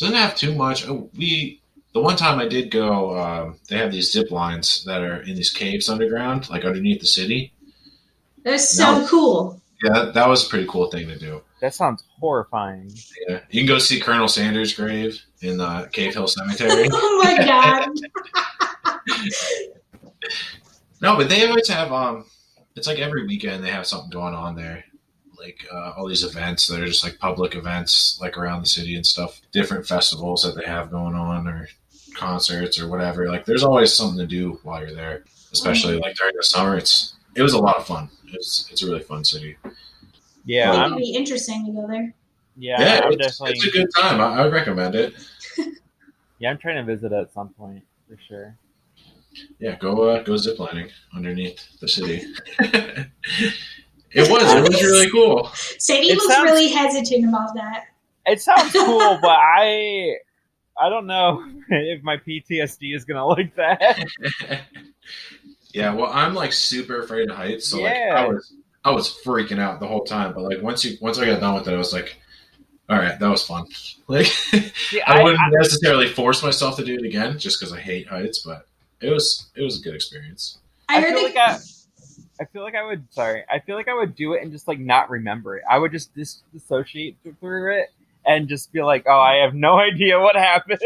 doesn't have too much. Oh, We the one time I did go, um, they have these zip lines that are in these caves underground, like underneath the city. that's so No. cool. Yeah, that, that was a pretty cool thing to do. That sounds horrifying. Yeah, you can go see Colonel Sanders' grave in the Cave Hill Cemetery. [LAUGHS] oh my god. [LAUGHS] No, but they always have um it's like every weekend they have something going on there. Like uh, all these events that are just like public events like around the city and stuff. Different festivals that they have going on or concerts or whatever. Like there's always something to do while you're there. Especially like during the summer. It's it was a lot of fun. It's it's a really fun city. Yeah, I it'd be interesting to go there. yeah, Yeah, it's, definitely. it's a good time. I, I would recommend it. [LAUGHS] Yeah, I'm trying to visit at some point for sure. Yeah, go uh, go ziplining underneath the city. [LAUGHS] it was. It was really cool. Sadie It looks sounds- really hesitant about that. It sounds cool, [LAUGHS] but I I don't know [LAUGHS] if my PTSD is gonna like that. yeah, well, I'm like super afraid of heights, so like I was I was freaking out the whole time. But like once you once I got done with it, I was like, all right, that was fun. Like See, I, I, wouldn't I, necessarily force myself to do it again just because I hate heights, but it was it was a good experience. I, I heard feel that like I, I feel like I would. Sorry, I feel like I would do it and just like not remember it. I would just dis- dissociate through it and just be like, "Oh, I have no [LAUGHS] idea what happened."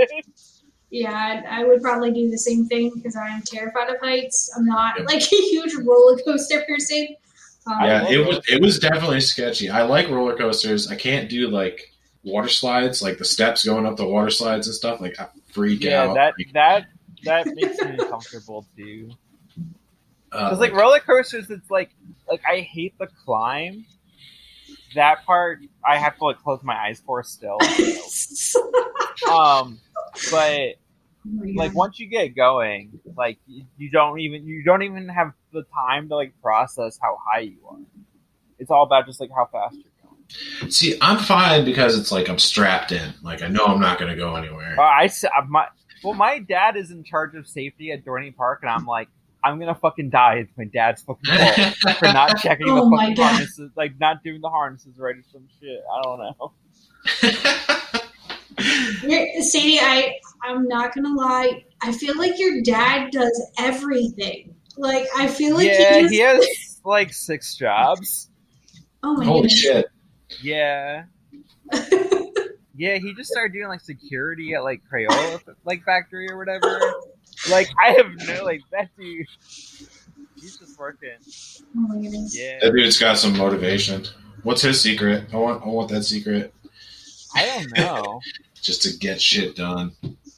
Yeah, I I would probably do the same thing because I am terrified of heights. I'm not Yeah. like [LAUGHS] a huge roller coaster person. Um, yeah, it it. was it was definitely sketchy. I like roller coasters. I can't do like water slides, like the steps going up the water slides and stuff. Like I freak yeah, out. that Like, that that makes me uncomfortable too. uh, Because like roller coasters, it's like like I hate the climb. That part I have to like close my eyes for still. [LAUGHS] um, but like once you get going, like you, you don't even you don't even have the time to like process how high you are. It's all about just like how fast you're going. See, I'm fine because it's like I'm strapped in. Like I know I'm not going to go anywhere. Uh, I s- my well, my dad is in charge of safety at Dorney Park, and I'm like, I'm gonna fucking die. It's my dad's fucking fault for not [LAUGHS] checking Oh the my fucking God. harnesses, like not doing the harnesses right or some shit. I don't know. Sadie, I I'm not gonna lie. I feel like your dad does everything. Like I feel like yeah, he, just, he has [LAUGHS] like six jobs. Oh my Holy goodness. shit! Yeah. [LAUGHS] Yeah, he just started doing like security at like Crayola [LAUGHS] like factory or whatever. Like I have no like that dude. He's just working. My goodness. Yeah. That dude's got some motivation. What's his secret? I want. I want that secret. I don't know. [LAUGHS] Just to get shit done.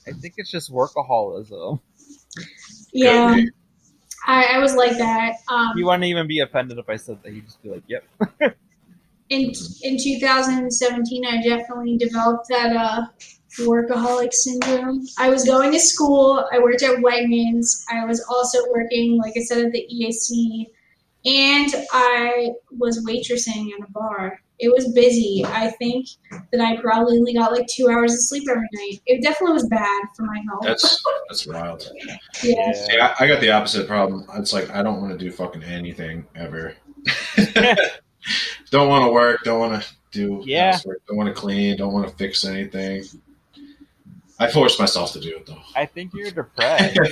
I think it's just workaholism. Yeah, I, I was like that. Um, He wouldn't even be offended if I said that. He'd just be like, "Yep." [LAUGHS] in in 2017 i definitely developed that uh workaholic syndrome i was going to school i worked at wegmans i was also working like i said at the eac and i was waitressing at a bar it was busy i think that i probably only got like two hours of sleep every night it definitely was bad for my health That's that's wild. [LAUGHS] yeah See, I, I got the opposite problem. It's like I don't want to do fucking anything ever. [LAUGHS] don't want to work. Don't want to do Yeah. housework, Don't want to clean. Don't want to fix anything. I force myself to do it though. I think you're depressed. [LAUGHS]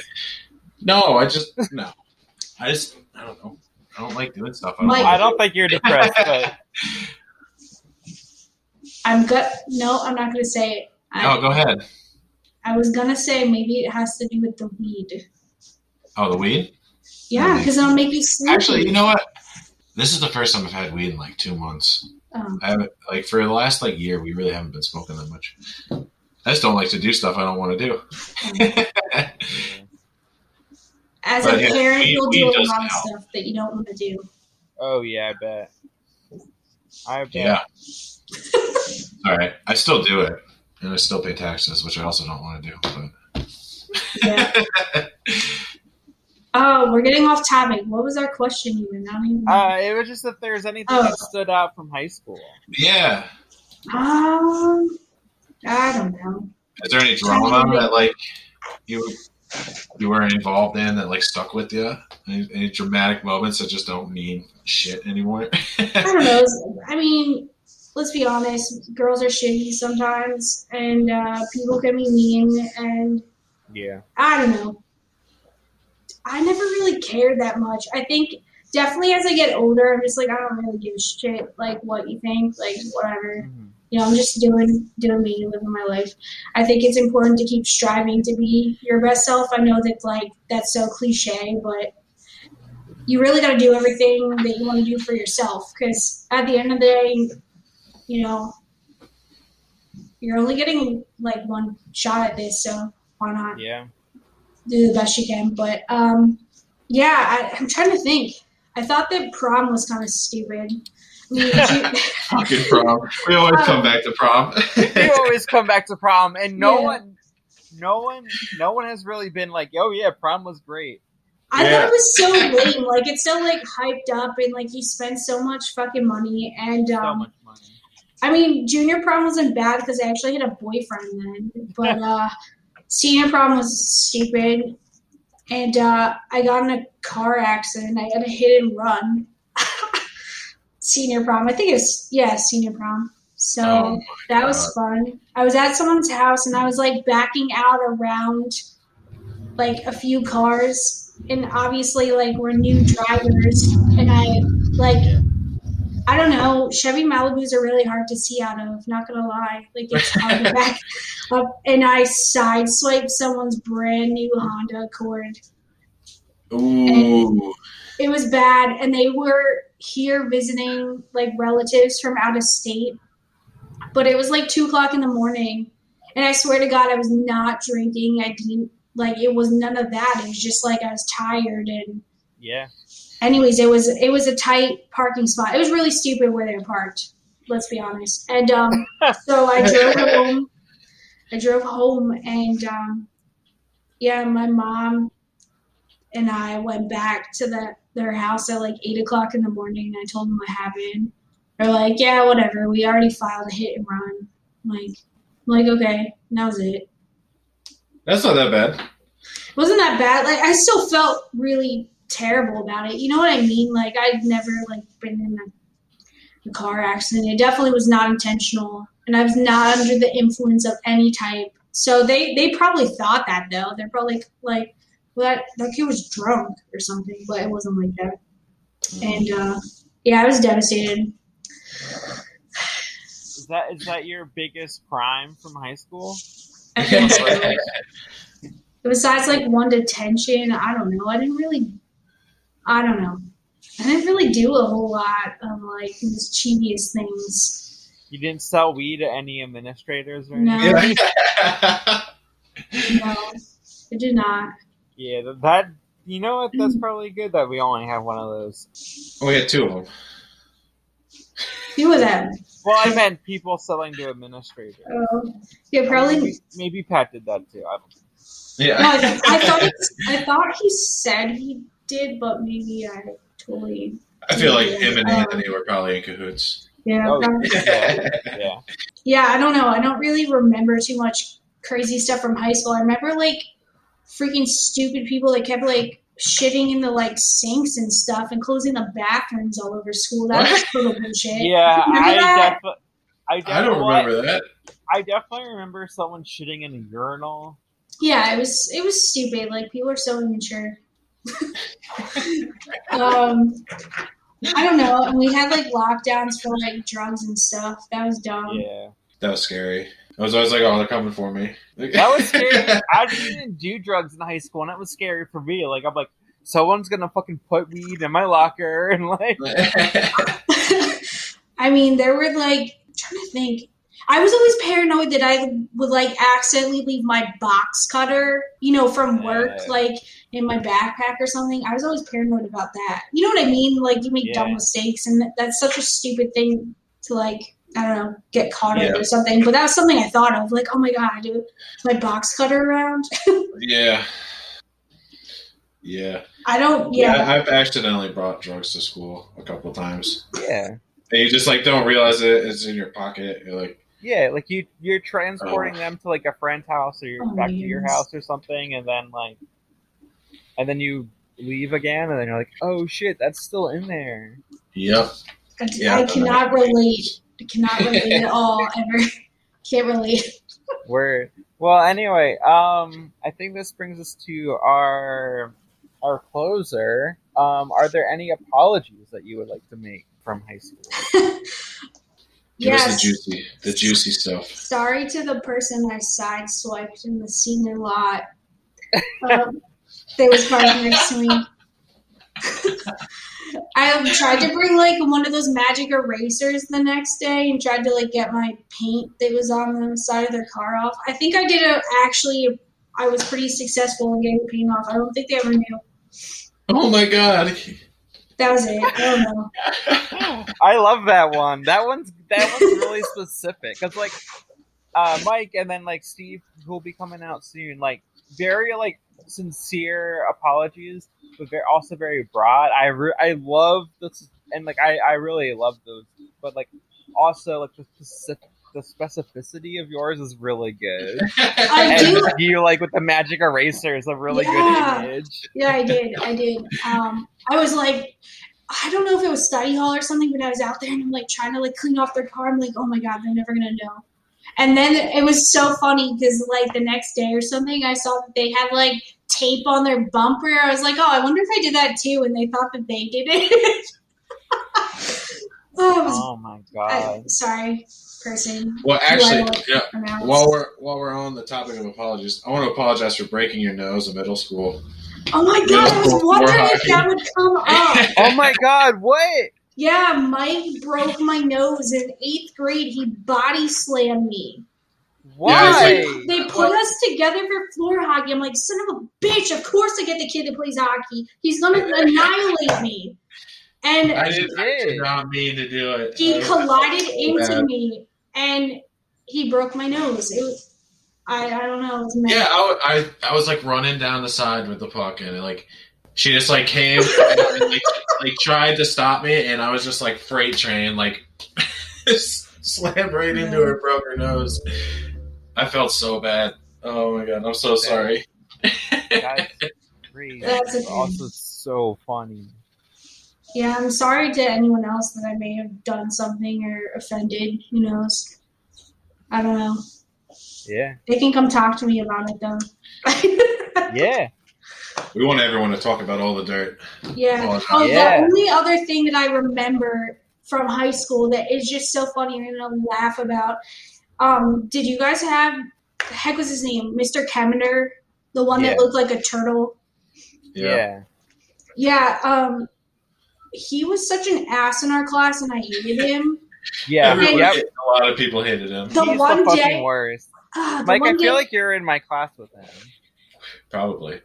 No, I just no. I just I don't know. I don't like doing stuff. I don't Mike- I don't do. think you're depressed, but [LAUGHS] i'm gut no i'm not going to say it I, No, go ahead. I was gonna say maybe it has to do with the weed Oh, the weed. yeah because it'll make you sleepy Actually, you know what? This is the first time I've had weed in like two months. Oh. I haven't like for the last like year. We really haven't been smoking that much. I just don't like to do stuff I don't want to do. [LAUGHS] As But a yeah, parent, weed- you'll do a lot of help. stuff that you don't want to do. oh yeah, I bet. I bet. Yeah. All right. I still do it, and I still pay taxes, which I also don't want to do. But Yeah. [LAUGHS] oh, we're getting off topic. What was our question even? I don't even. Uh, it was just if there's anything Oh. that stood out from high school. yeah, um, I don't know. is there any drama that like you you were involved in that like stuck with you? Any, any dramatic moments that just don't mean shit anymore? [LAUGHS] I don't know. I mean, let's be honest. Girls are shitty sometimes, and uh, people can be mean, and Yeah. I don't know. I never really cared that much. I think definitely as I get older, I'm just like I don't really give a shit like what you think, like whatever. Mm-hmm. You know, I'm just doing doing me, living my life. I think it's important to keep striving to be your best self. I know that like that's so cliche, but you really got to do everything that you want to do for yourself because at the end of the day, you know, you're only getting like one shot at this, so why not? Yeah. Do the best you can. But um, yeah, I, I'm trying to think. I thought that prom was kind of stupid. You- [LAUGHS] Fucking prom. We always come Um, back to prom. We always come back to prom, and no Yeah. one, no one, no one has really been like, "Oh yeah, prom was great." I Yeah. thought it was so lame. Like it's so like hyped up and like you spend so much fucking money. And So um, much money. I mean, junior prom wasn't bad because I actually had a boyfriend then. But uh, senior prom was stupid. And uh, I got in a car accident. I had a hit and run. [LAUGHS] senior prom. I think it's, yeah, senior prom. So Oh that was fun. I was at someone's house and I was like backing out around like a few cars. And obviously, like, we're new drivers. And I, like, I don't know. Chevy Malibus are really hard to see out of. Not gonna lie, like it's hard to [LAUGHS] back up. And I sideswiped someone's brand new Honda Accord. Ooh. It was bad, and they were here visiting like relatives from out of state. But it was like two o'clock in the morning, and I swear to God, I was not drinking. I didn't like it was none of that. It was just like I was tired and Yeah. Anyways, it was it was a tight parking spot. It was really stupid where they were parked. Let's be honest. And um, [LAUGHS] so I drove home. I drove home, and um, yeah, my mom and I went back to the their house at like eight o'clock in the morning. And I told them what happened. They're like, "Yeah, whatever. We already filed a hit and run." I'm like, I'm like okay, that was it. That's not that bad. wasn't that bad. Like I still felt really terrible about it. You know what I mean? Like I'd never like been in a, a car accident. It definitely was not intentional, and I was not under the influence of any type So they they probably thought that though. They're probably like, well, that that kid was drunk or something, but it wasn't like that. And uh, yeah, I was devastated. Is that is that your biggest crime from high school? I think so. [LAUGHS] Besides like one detention, I don't know. I didn't really, I don't know. I didn't really do a whole lot of like mischievous things. You didn't sell weed to any administrators or anything? Yeah. [LAUGHS] No, I did not. Yeah, that you know what? That's mm. probably good that we only have one of those. Oh, we had two of them. Few of them. Well, I meant people selling to administrators. Oh, yeah, probably. Maybe, maybe Pat did that too. I don't know. Yeah. No, I, [LAUGHS] I thought it, I thought he said he did, but maybe I totally. I feel like him and um, Anthony were probably in cahoots. Yeah, [LAUGHS] Oh, yeah, yeah. Yeah, I don't know. I don't really remember too much crazy stuff from high school. I remember like freaking stupid people that kept like shitting in the like sinks and stuff and closing the bathrooms all over school. That was total bullshit. Yeah, I that? definitely. I, I don't definitely- remember that. I definitely remember someone shitting in a urinal. Yeah, it was it was stupid. Like people are so immature. Um, I don't know. And we had like lockdowns for like drugs and stuff. That was dumb. Yeah, That was scary. I was always like, oh, they're coming for me. [LAUGHS] that was scary. I didn't do drugs in high school, and that was scary for me. Like I'm like, someone's gonna fucking put weed in my locker, and like, [LAUGHS] I mean, there were like I'm trying to think. I was always paranoid that I would like accidentally leave my box cutter, you know, from work, Yeah. like in my backpack or something. I was always paranoid about that. You know what I mean? Like you make Yeah. dumb mistakes, and that's such a stupid thing to like. I don't know, get caught Yeah. or something. But that was something I thought of. Like, oh my god, I do my box cutter around. [LAUGHS] yeah. Yeah. I don't. yeah. Yeah. I've accidentally brought drugs to school a couple times. yeah, And you just like don't realize it, it's in your pocket. You're like, yeah, like you you're transporting them to like a friend's house or you're Oh, back to your house or something, and then like, and then you leave again, and then you're like, oh shit, that's still in there. yep. I, Yeah, I I've cannot relate. I cannot relate [LAUGHS] at all. Ever. Can't relate. Word. Well, anyway, um, I think this brings us to our our closer. Um, are there any apologies that you would like to make from high school? [LAUGHS] Give us yes. the juicy, the juicy stuff. Sorry to the person I sideswiped in the senior lot. Um, that was parked next to me. [LAUGHS] I tried to bring like one of those magic erasers the next day and tried to like get my paint that was on the side of their car off. I think I did a, actually. I was pretty successful in getting the paint off. I don't think they ever knew. Oh my god. That was it. I don't know. I love that one. That one's that one's really specific because like uh, Mike and then like Steve, who will be coming out soon, like very like sincere apologies, but very also very broad. I re- I love this and like I I really love those, but like also like the specific. The specificity of yours is really good, [LAUGHS] I and do. you like with the magic eraser is a really Yeah. good image. Yeah, I did. I did. Um, I was like, I don't know if it was study hall or something, but I was out there and I'm like trying to like clean off their car. I'm like, oh my god, they're never gonna know. And then it was so funny because like the next day or something, I saw that they had like tape on their bumper. I was like, oh, I wonder if I did that too, and they thought that they did it. [LAUGHS] oh, it was, Oh my god! I, sorry, person. Well, actually, yeah. While we're while we're on the topic of apologies, I want to apologize for breaking your nose in middle school. oh my god, I was wondering if that would come [LAUGHS] up. Oh my god! What? Yeah, Mike broke my nose in eighth grade. He body slammed me. Why? it's They put us together for floor hockey. I'm like, son of a bitch. Of course I get the kid that plays hockey. He's gonna [LAUGHS] annihilate me. And I did, I did. did not mean to do it. he collided into me, and he broke my nose. It was, I, I don't know. It was. Yeah, I, I, I was like running down the side with the puck, and like she just like came and like, [LAUGHS] like tried to stop me, and I was just like freight train, like [LAUGHS] slammed right into her, broke her nose. I felt so bad. Oh my god, I'm so sorry. [LAUGHS] That's. That's also so funny. Yeah, I'm sorry to anyone else that I may have done something or offended. Who knows? I don't know. Yeah. They can come talk to me about it though. [LAUGHS] Yeah. We want everyone to talk about all the dirt. Yeah. Oh, Oh, yeah. the only other thing that I remember from high school that is just so funny and I laugh about. Um, did you guys have the heck was his name? Mr. Kemner, the one Yeah. that looked like a turtle. Yeah. Yeah. Um, he was such an ass in our class, and I hated him. Yeah. Everyone- Yep. A lot of people hated him. The He's one the fucking day- worst. Ah, the Mike, I one feel day- like you're in my class with him. Probably.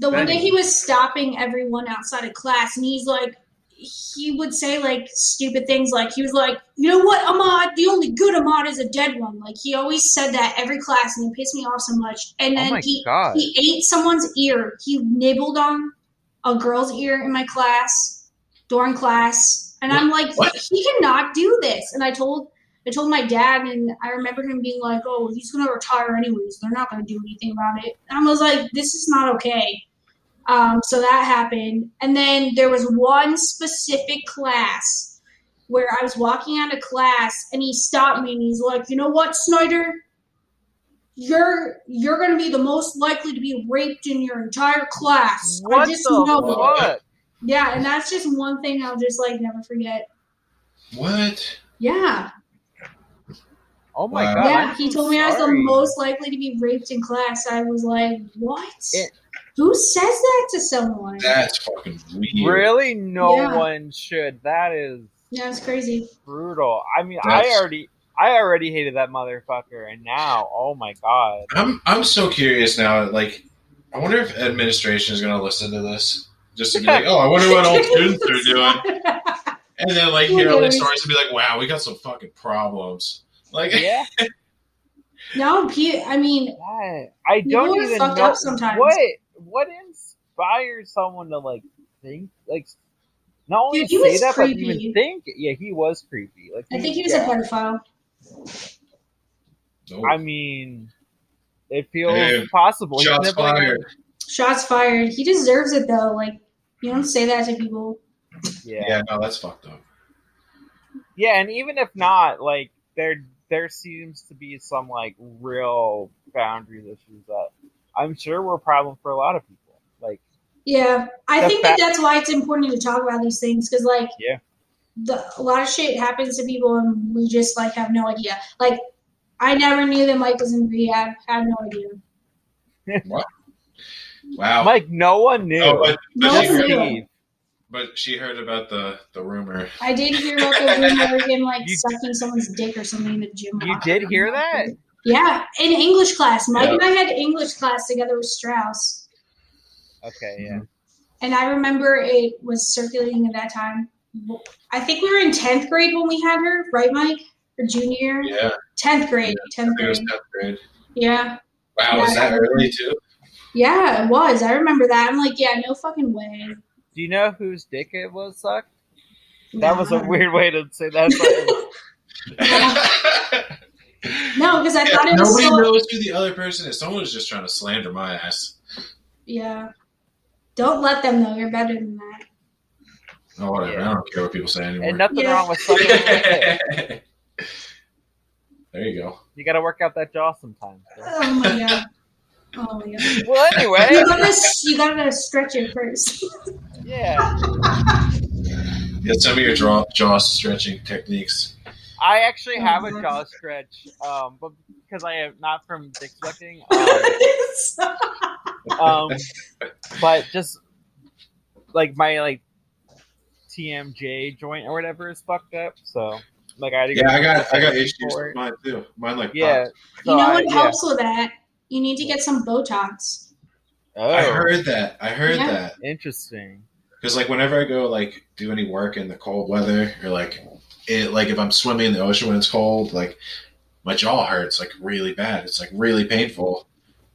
The one day he was stopping everyone outside of class, and he's like, he would say like stupid things, like he was like, you know what, Ahmad, the only good Ahmad is a dead one. Like he always said that every class, and it pissed me off so much. And Oh then my he God. he ate someone's ear. He nibbled on a girl's ear in my class during class, and I'm like, What? he cannot do this. And I told. I told my dad, and I remember him being like, "Oh, he's gonna retire anyways. They're not gonna do anything about it." And I was like, "This is not okay." Um, so that happened. And then there was one specific class where I was walking out of class and he stopped me and he's like, you know what, Snyder? You're you're gonna be the most likely to be raped in your entire class. I What just the know it." Yeah, and that's just one thing I'll just like never forget. What? Yeah. Oh my Wow. god. yeah, I'm he so told me I was the most likely to be raped in class. I was like, What? It- Who says that to someone? That's fucking weird. Really, no Yeah. one should. That is yeah, it's crazy. brutal. I mean, That's- I already, I already hated that motherfucker, and now, oh my god. I'm I'm so curious now. Like, I wonder if administration is going to listen to this, just to be like, oh, I wonder what old students are doing, [LAUGHS] and then like hear all these stories and be like, wow, we got some fucking problems. Like, Yeah, [LAUGHS] no, I mean, that- I don't even fucked know up sometimes. what what inspires someone to like think like not only Dude, he say was that but creepy. even think. Yeah, he was creepy. Like I think he was yeah. a pedophile. No. I mean, it feels Hey, possible. Shots nibbling on- fired. Shots fired. He deserves it though. Like you don't say that to people. Yeah. Yeah, no, that's fucked up. Yeah, and even if not, like there there seems to be some like real boundaries issues that I'm sure were a problem for a lot of people. Like Yeah, I think fact- that that's why it's important to talk about these things because like Yeah. The a lot of shit happens to people and we just like have no idea. Like I never knew that Mike was in rehab. Had no idea. [LAUGHS] What? Wow. Mike, no one knew. Oh, but, No but, one she knew. heard, Steve. but she heard about the the rumor. I did hear about the rumor of [LAUGHS] him like You- sucking someone's dick or something in the gym. You did hear that? Yeah, in English class. Mike Yeah. and I had English class together with Strauss. Okay, yeah. Mm-hmm. And I remember it was circulating at that time. I think we were in 10th grade when we had her, right, Mike? Or junior year? Yeah, 10th grade. 10th it grade. tenth grade. Yeah. Wow, was Yeah. that early too? Yeah, it was. I remember that. I'm like, yeah, no fucking way. Do you know whose dick it was sucked? That was a weird way to say that. [LAUGHS] No, because I Yeah, thought it was nobody so. knows who the other person is. Someone was just trying to slander my ass. Yeah. Don't let them know. You're better than that. Oh, whatever. Yeah. I don't care what people say anymore. and nothing Yeah. wrong with sucking dick. [LAUGHS] there you go. You got to work out that jaw sometimes. so. [LAUGHS] Oh my god. Oh my god. Well, anyway, You gotta, you gotta stretch it first. yeah. [LAUGHS] Get some of your jaw, jaw stretching techniques. I actually have a Mhm. jaw stretch, um, but because I am not from dick sucking, um, um, but just like my like TMJ joint or whatever is fucked up. So like I had to go Yeah, I got I got issues with mine too. Mine like Yeah. So you know I- what yeah. helps with that? You need to get some Botox. Oh, I heard that. I heard Yeah. that. interesting. Because like whenever I go like do any work in the cold weather or like it like if I'm swimming in the ocean when it's cold, like my jaw hurts like really bad. It's like really painful.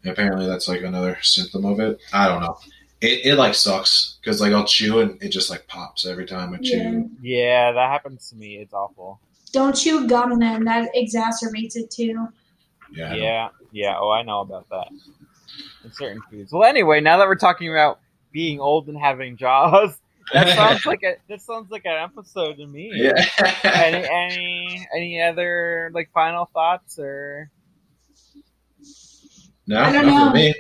And apparently that's like another symptom of it. I don't know. It, it like sucks because like I'll chew and it just like pops every time I chew. Yeah, that happens to me. It's awful. Don't chew gum then. That exacerbates it too. Yeah. Yeah, yeah. Oh, I know about that. In certain foods. Well, anyway, now that we're talking about being old and having jaws, [LAUGHS] that sounds like a that sounds like an episode to me. yeah. Any any any other like final thoughts or No, I don't not know.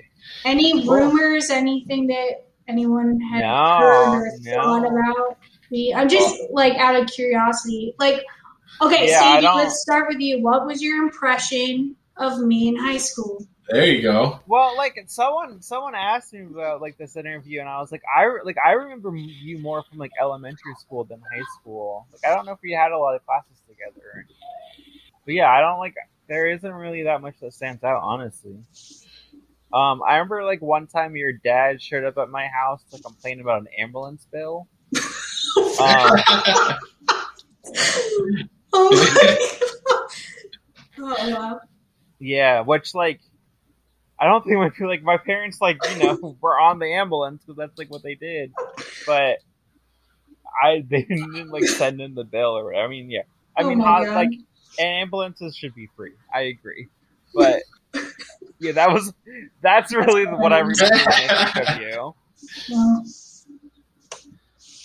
For me. Any Cool. rumors? Anything that anyone had No, heard or no. thought about me? I'm just like out of curiosity. Like, okay, Yeah, I let's start with you. What was your impression of me in high school? There you go. Well, like someone someone asked me about like this interview, and I was like, I like I remember you more from like elementary school than high school. Like I don't know if we had a lot of classes together, but yeah, I don't like. There isn't really that much that stands out, honestly. Um, I remember like one time your dad showed up at my house to complain about an ambulance bill. Um, [LAUGHS] oh my god! Oh! [LAUGHS] Yeah, which like I don't think my like my parents like you know [LAUGHS] were on the ambulance because that's like what they did, but I they didn't like send in the bill or whatever. I mean, yeah, I oh mean, how, like ambulances should be free. I agree, but yeah, that was that's really what I remember when I think of [LAUGHS] you. Well,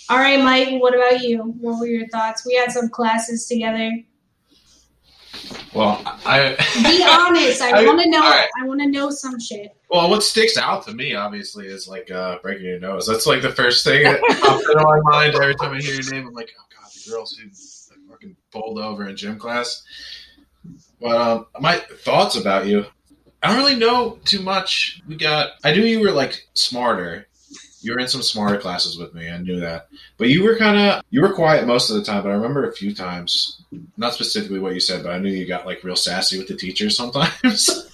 all right, Mike. What about you? What were your thoughts? We had some classes together. well, I Be [LAUGHS] honest. I, I- want to know. all right. I want to know some shit. Well, what sticks out to me, obviously, is like uh, breaking your nose. That's like the first thing that pops into my mind every time I hear your name. I'm like, oh god, the girls who like, fucking pulled over in gym class. But um, my thoughts about you, I don't really know too much. We got, I knew you were like smarter. You were in some smarter classes with me. I knew that, but you were kind of you were quiet most of the time. But I remember a few times, not specifically what you said, but I knew you got like real sassy with the teachers sometimes.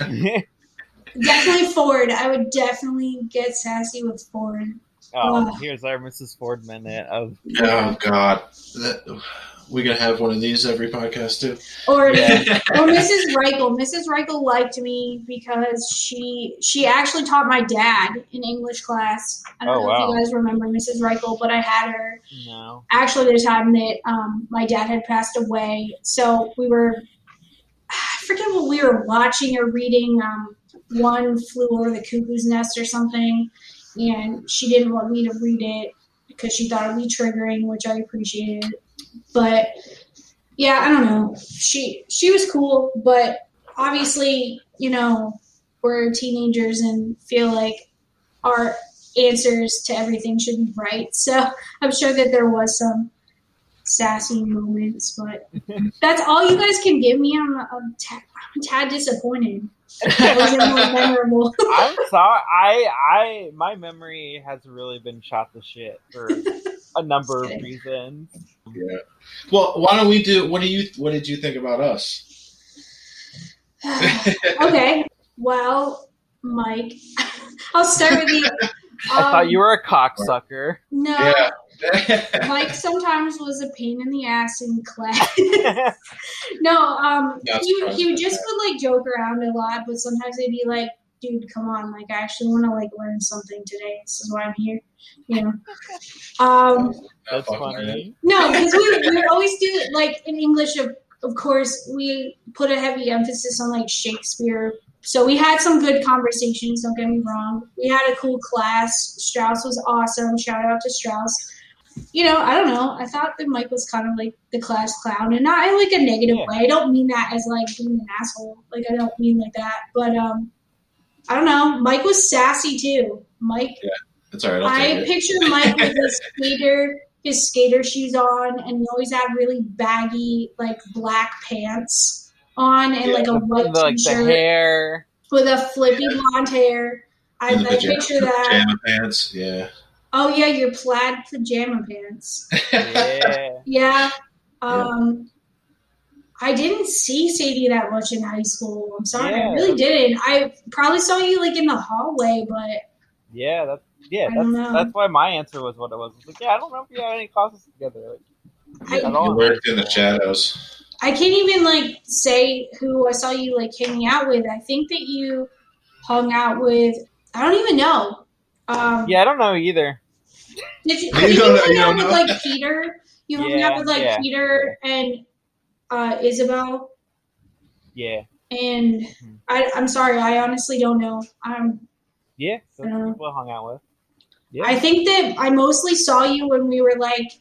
[LAUGHS] Definitely Ford. I would definitely get sassy with Ford. oh, Ugh. here's our Mrs. Ford minute of Oh God, that, we gonna have one of these every podcast too. Or Yeah. or Mrs. Reichel. Mrs. Reichel liked me because she she actually taught my dad in English class. I don't Oh, know wow. if you guys remember Mrs. Reichel, but I had her no. actually the time that um, my dad had passed away. So we were I forget what we were watching or reading. Um, one flew over the cuckoo's nest or something, and she didn't want me to read it because she thought it'd be triggering, which I appreciated. But yeah, I don't know. She she was cool, but obviously, you know, we're teenagers and feel like our answers to everything should be right. So [LAUGHS] I'm sure that there was some sassy moments, but [LAUGHS] that's all you guys can give me. I'm, I'm, ta- I'm a tad disappointed. That wasn't more [LAUGHS] memorable. I'm sorry. I I my memory has really been shot to shit for a number of reasons. Yeah. Well, why don't we do? What do you? What did you think about us? [SIGHS] okay, well, Mike, [LAUGHS] I'll start with you. I thought Um, you were a cocksucker. No, Yeah. [LAUGHS] Mike sometimes was a pain in the ass in class. [LAUGHS] no, um, Not he, he would just would like joke around a lot, but sometimes they'd be like, "Dude, come on! Like, I actually want to like learn something today. This is why I'm here." You know. [LAUGHS] Um, That's funny. no, because we, we always do it like in English. Of of course, we put a heavy emphasis on like Shakespeare. So we had some good conversations. Don't get me wrong. We had a cool class. Strauss was awesome. Shout out to Strauss. You know, I don't know. I thought that Mike was kind of like the class clown, and not in like a negative Yeah. way. I don't mean that as like being an asshole. Like I don't mean like that. But um, I don't know. Mike was sassy too. Mike Yeah, That's all right. I'll I picture Mike with his [LAUGHS] skater, his skater shoes on, and he always had really baggy, like black pants on, and like a white the, like t-shirt hair. with a flippy blonde hair. I, And the I pajama- picture that. Pajama pants. Yeah. Oh yeah, your plaid pajama pants. [LAUGHS] Yeah. Yeah. Um, I didn't see Sadie that much in high school. I'm sorry, I really didn't. I probably saw you like in the hallway, but Yeah, that's yeah, I don't that's know. that's why my answer was what it was. It's like, yeah, I don't know if we had any classes together. Like, I- all You worked in the shadows. I can't even like say who I saw you like hanging out with. I think that you hung out with. I don't even know. Um, Yeah, I don't know either. Did you, You you don't hang out with like Peter? You hung Yeah, out with like yeah. Peter and uh, Isabel. Yeah, And Mm-hmm. I, I'm sorry, I honestly don't know. Um, yeah, that's Uh, people I hung out with. Yeah, I think that I mostly saw you when we were like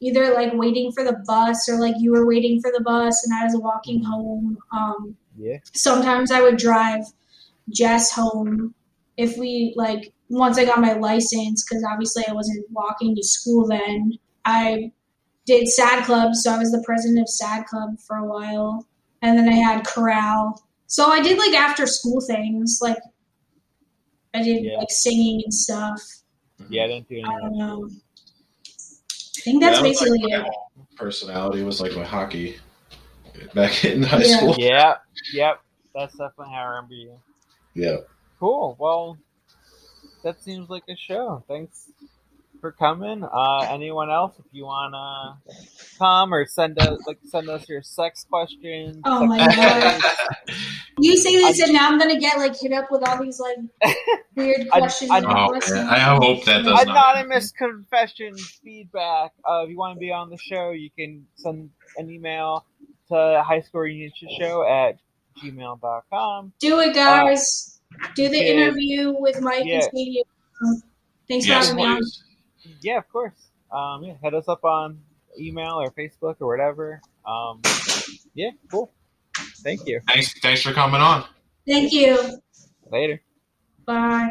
either like waiting for the bus or like you were waiting for the bus and I was walking home. Um, yeah, sometimes I would drive Jess home if we like once I got my license because obviously I wasn't walking to school then. I did SAD Club, so I was the president of SAD Club for a while, and then I had Chorale. So I did like after school things, like I did Yeah. like singing and stuff. Yeah, I didn't do any. I don't that. know. I think that's Yeah, that was, like, basically my it. personality was like my hockey back [LAUGHS] in high Yeah. school. Yeah, yep. That's definitely how I remember you. Yeah. Cool. Well, that seems like a show. Thanks for coming. Uh, anyone else, if you wanna come or send us like send us your sex questions. Oh my questions. [LAUGHS] You say this, and now I'm gonna get like hit up with all these like [LAUGHS] weird I- questions. I- and Oh, questions. man. I hope that does not Anonymous confessions feedback. Uh, if you want to be on the show, you can send an email to high school reunion show at gmail.com. Do it, guys. Do the interview with Mike Yeah. and Sadie. Thanks Yes, for having me on. Please. Yeah, of course. Um, yeah, hit us up on email or Facebook or whatever. Um, yeah, cool. Thank you. Thanks, thanks for coming on. Thank you. Later. Bye.